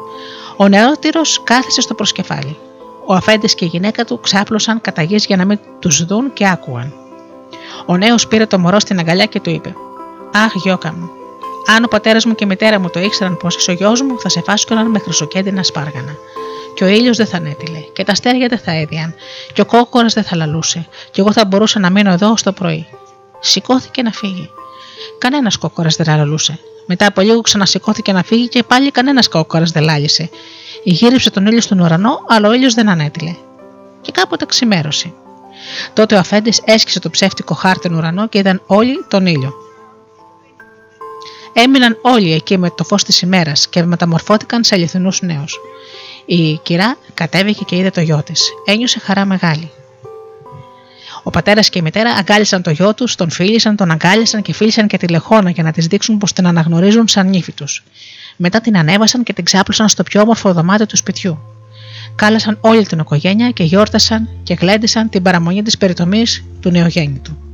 Ο νεότερος κάθισε στο προσκεφάλι. Ο αφέντης και η γυναίκα του ξάπλωσαν κατά γης για να μην τους δουν και άκουαν. Ο νέος πήρε το μωρό στην αγκαλιά και του είπε: Αχ, γιώκα μου. Αν ο πατέρας μου και η μητέρα μου το ήξεραν πως είσαι ο γιος μου, θα σε φάσκωναν με χρυσοκέντινα σπάργανα. Και ο ήλιος δεν θα ανέτειλε, και τα αστέρια δεν θα έδιαν, και ο κόκορα δεν θα λαλούσε, και εγώ θα μπορούσα να μείνω εδώ ως το πρωί. Σηκώθηκε να φύγει. Κανένας κόκορα δεν λαλούσε. Μετά από λίγο ξανασηκώθηκε να φύγει και πάλι κανένας κόκορα δεν λάλησε. Γύριψε τον ήλιο στον ουρανό, αλλά ο ήλιος δεν ανέτειλε. Και κάποτε ξημέρωσε. Τότε ο αφέντης έσκησε το ψεύτικο χάρτην ουρανό και είδαν όλοι τον ήλιο. Έμειναν όλοι εκεί με το φως της ημέρας και μεταμορφώθηκαν σε αληθινούς νέους. Η κυρά κατέβηκε και είδε το γιο της. Ένιωσε χαρά μεγάλη. Ο πατέρας και η μητέρα αγκάλισαν το γιο τους, τον φίλησαν, τον αγκάλισαν και φίλησαν και τη λεχόνα για να της δείξουν πως την αναγνωρίζουν σαν νύφη τους. Μετά την ανέβασαν και την ξάπλωσαν στο πιο όμορφο δωμάτιο του σπιτιού. Κάλασαν όλη την οικογένεια και γιόρτασαν και γλέντισαν την παραμονή της περιτομής του νεογέννητου.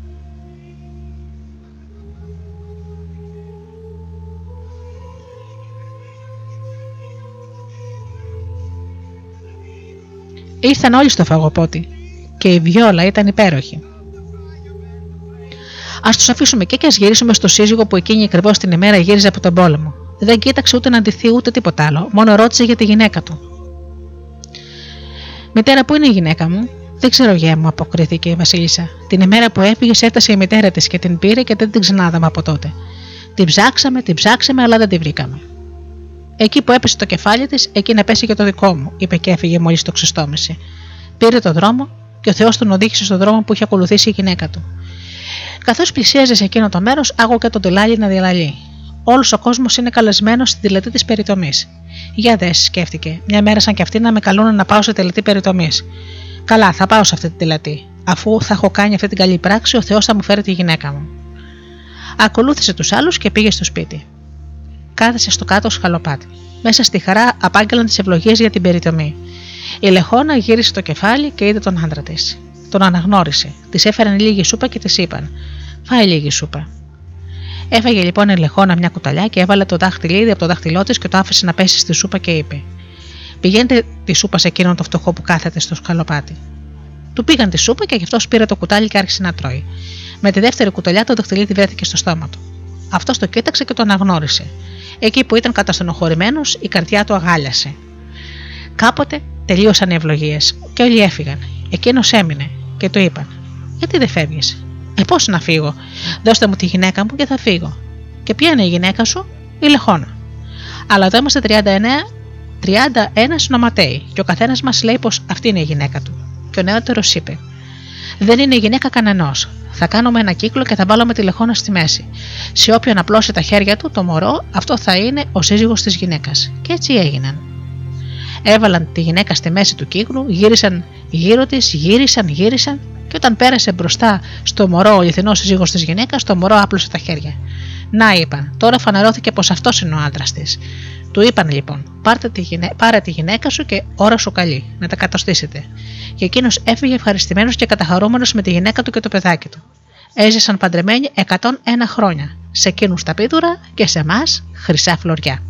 Ήρθαν όλοι στο φαγοπότη και η βιόλα ήταν υπέροχη. Α τους αφήσουμε και, και ας γυρίσουμε στο σύζυγο που εκείνη ακριβώς την ημέρα γύριζε από τον πόλεμο. Δεν κοίταξε ούτε να αντιθεί ούτε τίποτα άλλο, μόνο ρώτησε για τη γυναίκα του. Μητέρα, πού είναι η γυναίκα μου, Δεν ξέρω, γέ μου, αποκρίθηκε η Βασίλισσα. Την ημέρα που έφυγες, έφτασε η μητέρα της και την πήρε και δεν την ξανάδαμε από τότε. Την ψάξαμε, την ψάξαμε, αλλά δεν την βρήκαμε. Εκεί που έπεσε το κεφάλι της, εκεί να πέσει και το δικό μου, είπε και έφυγε μόλις το ξεστόμησε. Πήρε το δρόμο και ο Θεός τον οδήγησε στον δρόμο που είχε ακολουθήσει η γυναίκα του. Καθώς πλησίαζε σε εκείνο το μέρος, άκουγε τον τελάλι να διαλαλεί. Όλος ο κόσμος είναι καλεσμένος στην τελετή της περιτομής. Για δες, σκέφτηκε, μια μέρα σαν κι αυτή να με καλούν να πάω σε τελετή περιτομής. Καλά, θα πάω σε αυτή τη τελετή. Αφού θα έχω κάνει αυτή την καλή πράξη, ο Θεός θα μου φέρει τη γυναίκα μου. Ακολούθησε τους άλλους και πήγε στο σπίτι. Κάθεσε στο κάτω σκαλοπάτι. Μέσα στη χαρά απάγγελαν τις ευλογίες για την περιτομή. Η Λεχόνα γύρισε το κεφάλι και είδε τον άντρα της. Τον αναγνώρισε. Της έφεραν λίγη σούπα και της είπαν: Φάει λίγη σούπα. Έφαγε λοιπόν η Λεχόνα μια κουταλιά και έβαλε το δάχτυλίδι από το δάχτυλό της και το άφησε να πέσει στη σούπα και είπε: Πηγαίνετε τη σούπα σε εκείνον το φτωχό που κάθεται στο σκαλοπάτι. Του πήγαν τη σούπα και γι' αυτό πήρε το κουτάλι και άρχισε να τρώει. Με τη δεύτερη κουταλιά το δαχτυλίδι βρέθηκε στο στόμα του. Αυτός το κοίταξε και τον αναγνώρισε. Εκεί που ήταν καταστενοχωρημένος, η καρδιά του αγάλιασε. Κάποτε τελείωσαν οι ευλογίες και όλοι έφυγαν. Εκείνος έμεινε και του είπαν: Γιατί δεν φεύγεις, Ε, πώς να φύγω, δώστε μου τη γυναίκα μου και θα φύγω. Και ποια είναι η γυναίκα σου, η Λεχόνα. Αλλά εδώ είμαστε 39, 31 νοματέοι και ο καθένας μας λέει πως αυτή είναι η γυναίκα του. Και ο νεότερος είπε: Δεν είναι η γυναίκα κανενός. Θα κάνουμε ένα κύκλο και θα βάλουμε τη λεχόνα στη μέση. Σε όποιον απλώσει τα χέρια του, το μωρό, αυτό θα είναι ο σύζυγος της γυναίκας. Και έτσι έγιναν. Έβαλαν τη γυναίκα στη μέση του κύκλου, γύρισαν γύρω της, γύρισαν, γύρισαν και όταν πέρασε μπροστά στο μωρό ο αληθινό σύζυγος της γυναίκας, το μωρό άπλωσε τα χέρια. Να είπαν, τώρα φανερώθηκε πως αυτός είναι ο άντρας της. Του είπαν λοιπόν: Πάρτε τη γυναί... Πάρε τη γυναίκα σου και ώρα σου καλή, να τα κατοστήσετε. Και εκείνος έφυγε ευχαριστημένος και καταχαρούμενος με τη γυναίκα του και το παιδάκι του. Έζησαν παντρεμένοι 101 χρόνια. Σε εκείνους τα πίδουρα και σε εμάς χρυσά φλωριά.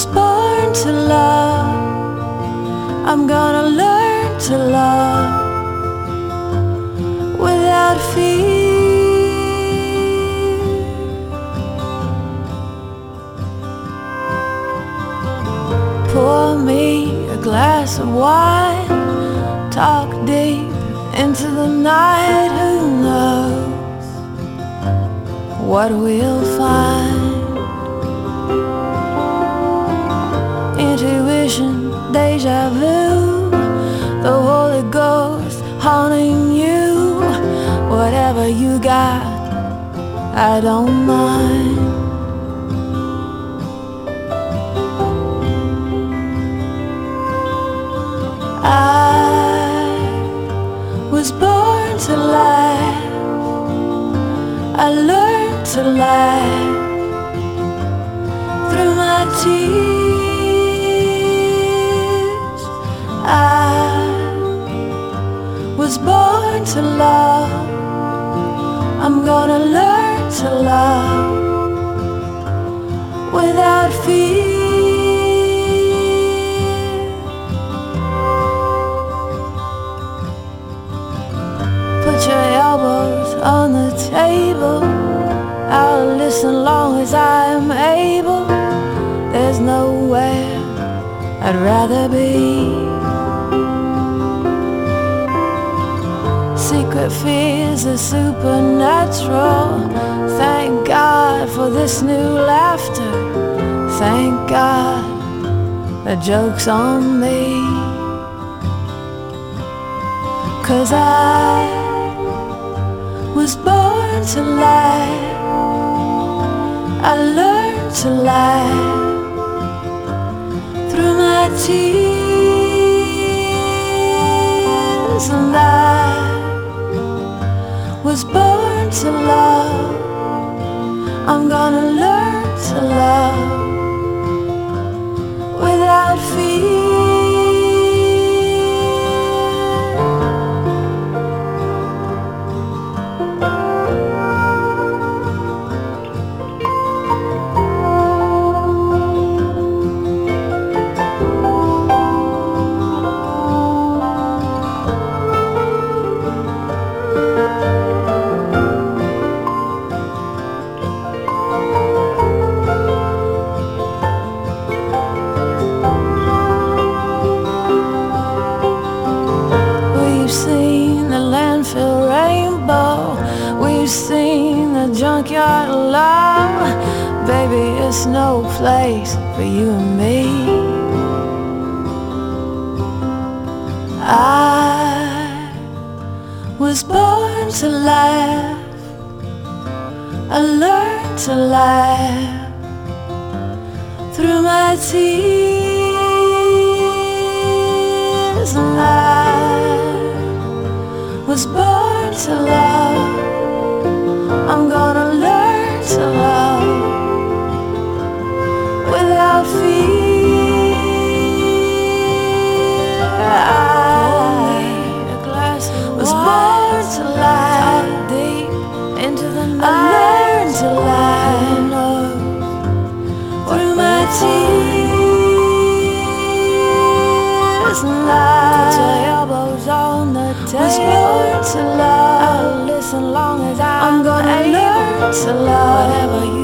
was born to love. I'm gonna learn to love without fear. Pour me a glass of wine. Talk deep into the night. Who knows what we'll find? Deja vu, the Holy Ghost haunting you. Whatever you got, I don't mind. I was born to lie. I learned to lie through my tears. I was born to love. I'm gonna learn to love without fear. Put your elbows on the table. I'll listen long as I am able. There's nowhere I'd rather be. Secret fears are supernatural. Thank God for this new laughter. Thank God the joke's on me. Cause I was born to laugh. I learned to laugh through my tears, and I was born to love. I'm gonna learn to love laugh. I learned to laugh through my tears, and I was born to love. I'm gonna learn to love without fear. I was born to lie tears and lies. Put your elbows on the table. Was born to love. I'll listen long as I'm, I'm gonna learn to love whatever you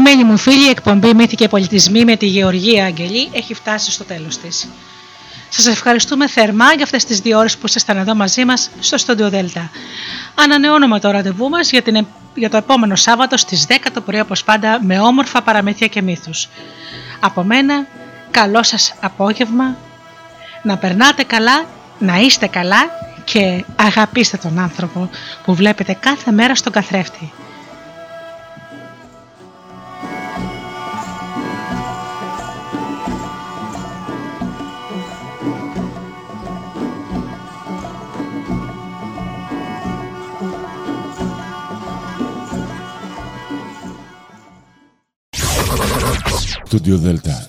Αγαπημένοι μου φίλοι, η εκπομπή Μύθοι και Πολιτισμοί με τη Γεωργία Αγγελή έχει φτάσει στο τέλος της. Σας ευχαριστούμε θερμά για αυτές τις δύο ώρες που ήσασταν εδώ μαζί μας στο Studio Delta. Ανανεώνουμε το ραντεβού μας για, την, για το επόμενο Σάββατο στις 10 το πρωί όπως πάντα με όμορφα παραμύθια και μύθους. Από μένα, καλό σας απόγευμα, να περνάτε καλά, να είστε καλά και αγαπήστε τον άνθρωπο που βλέπετε κάθε μέρα στον καθρέφτη. Delta,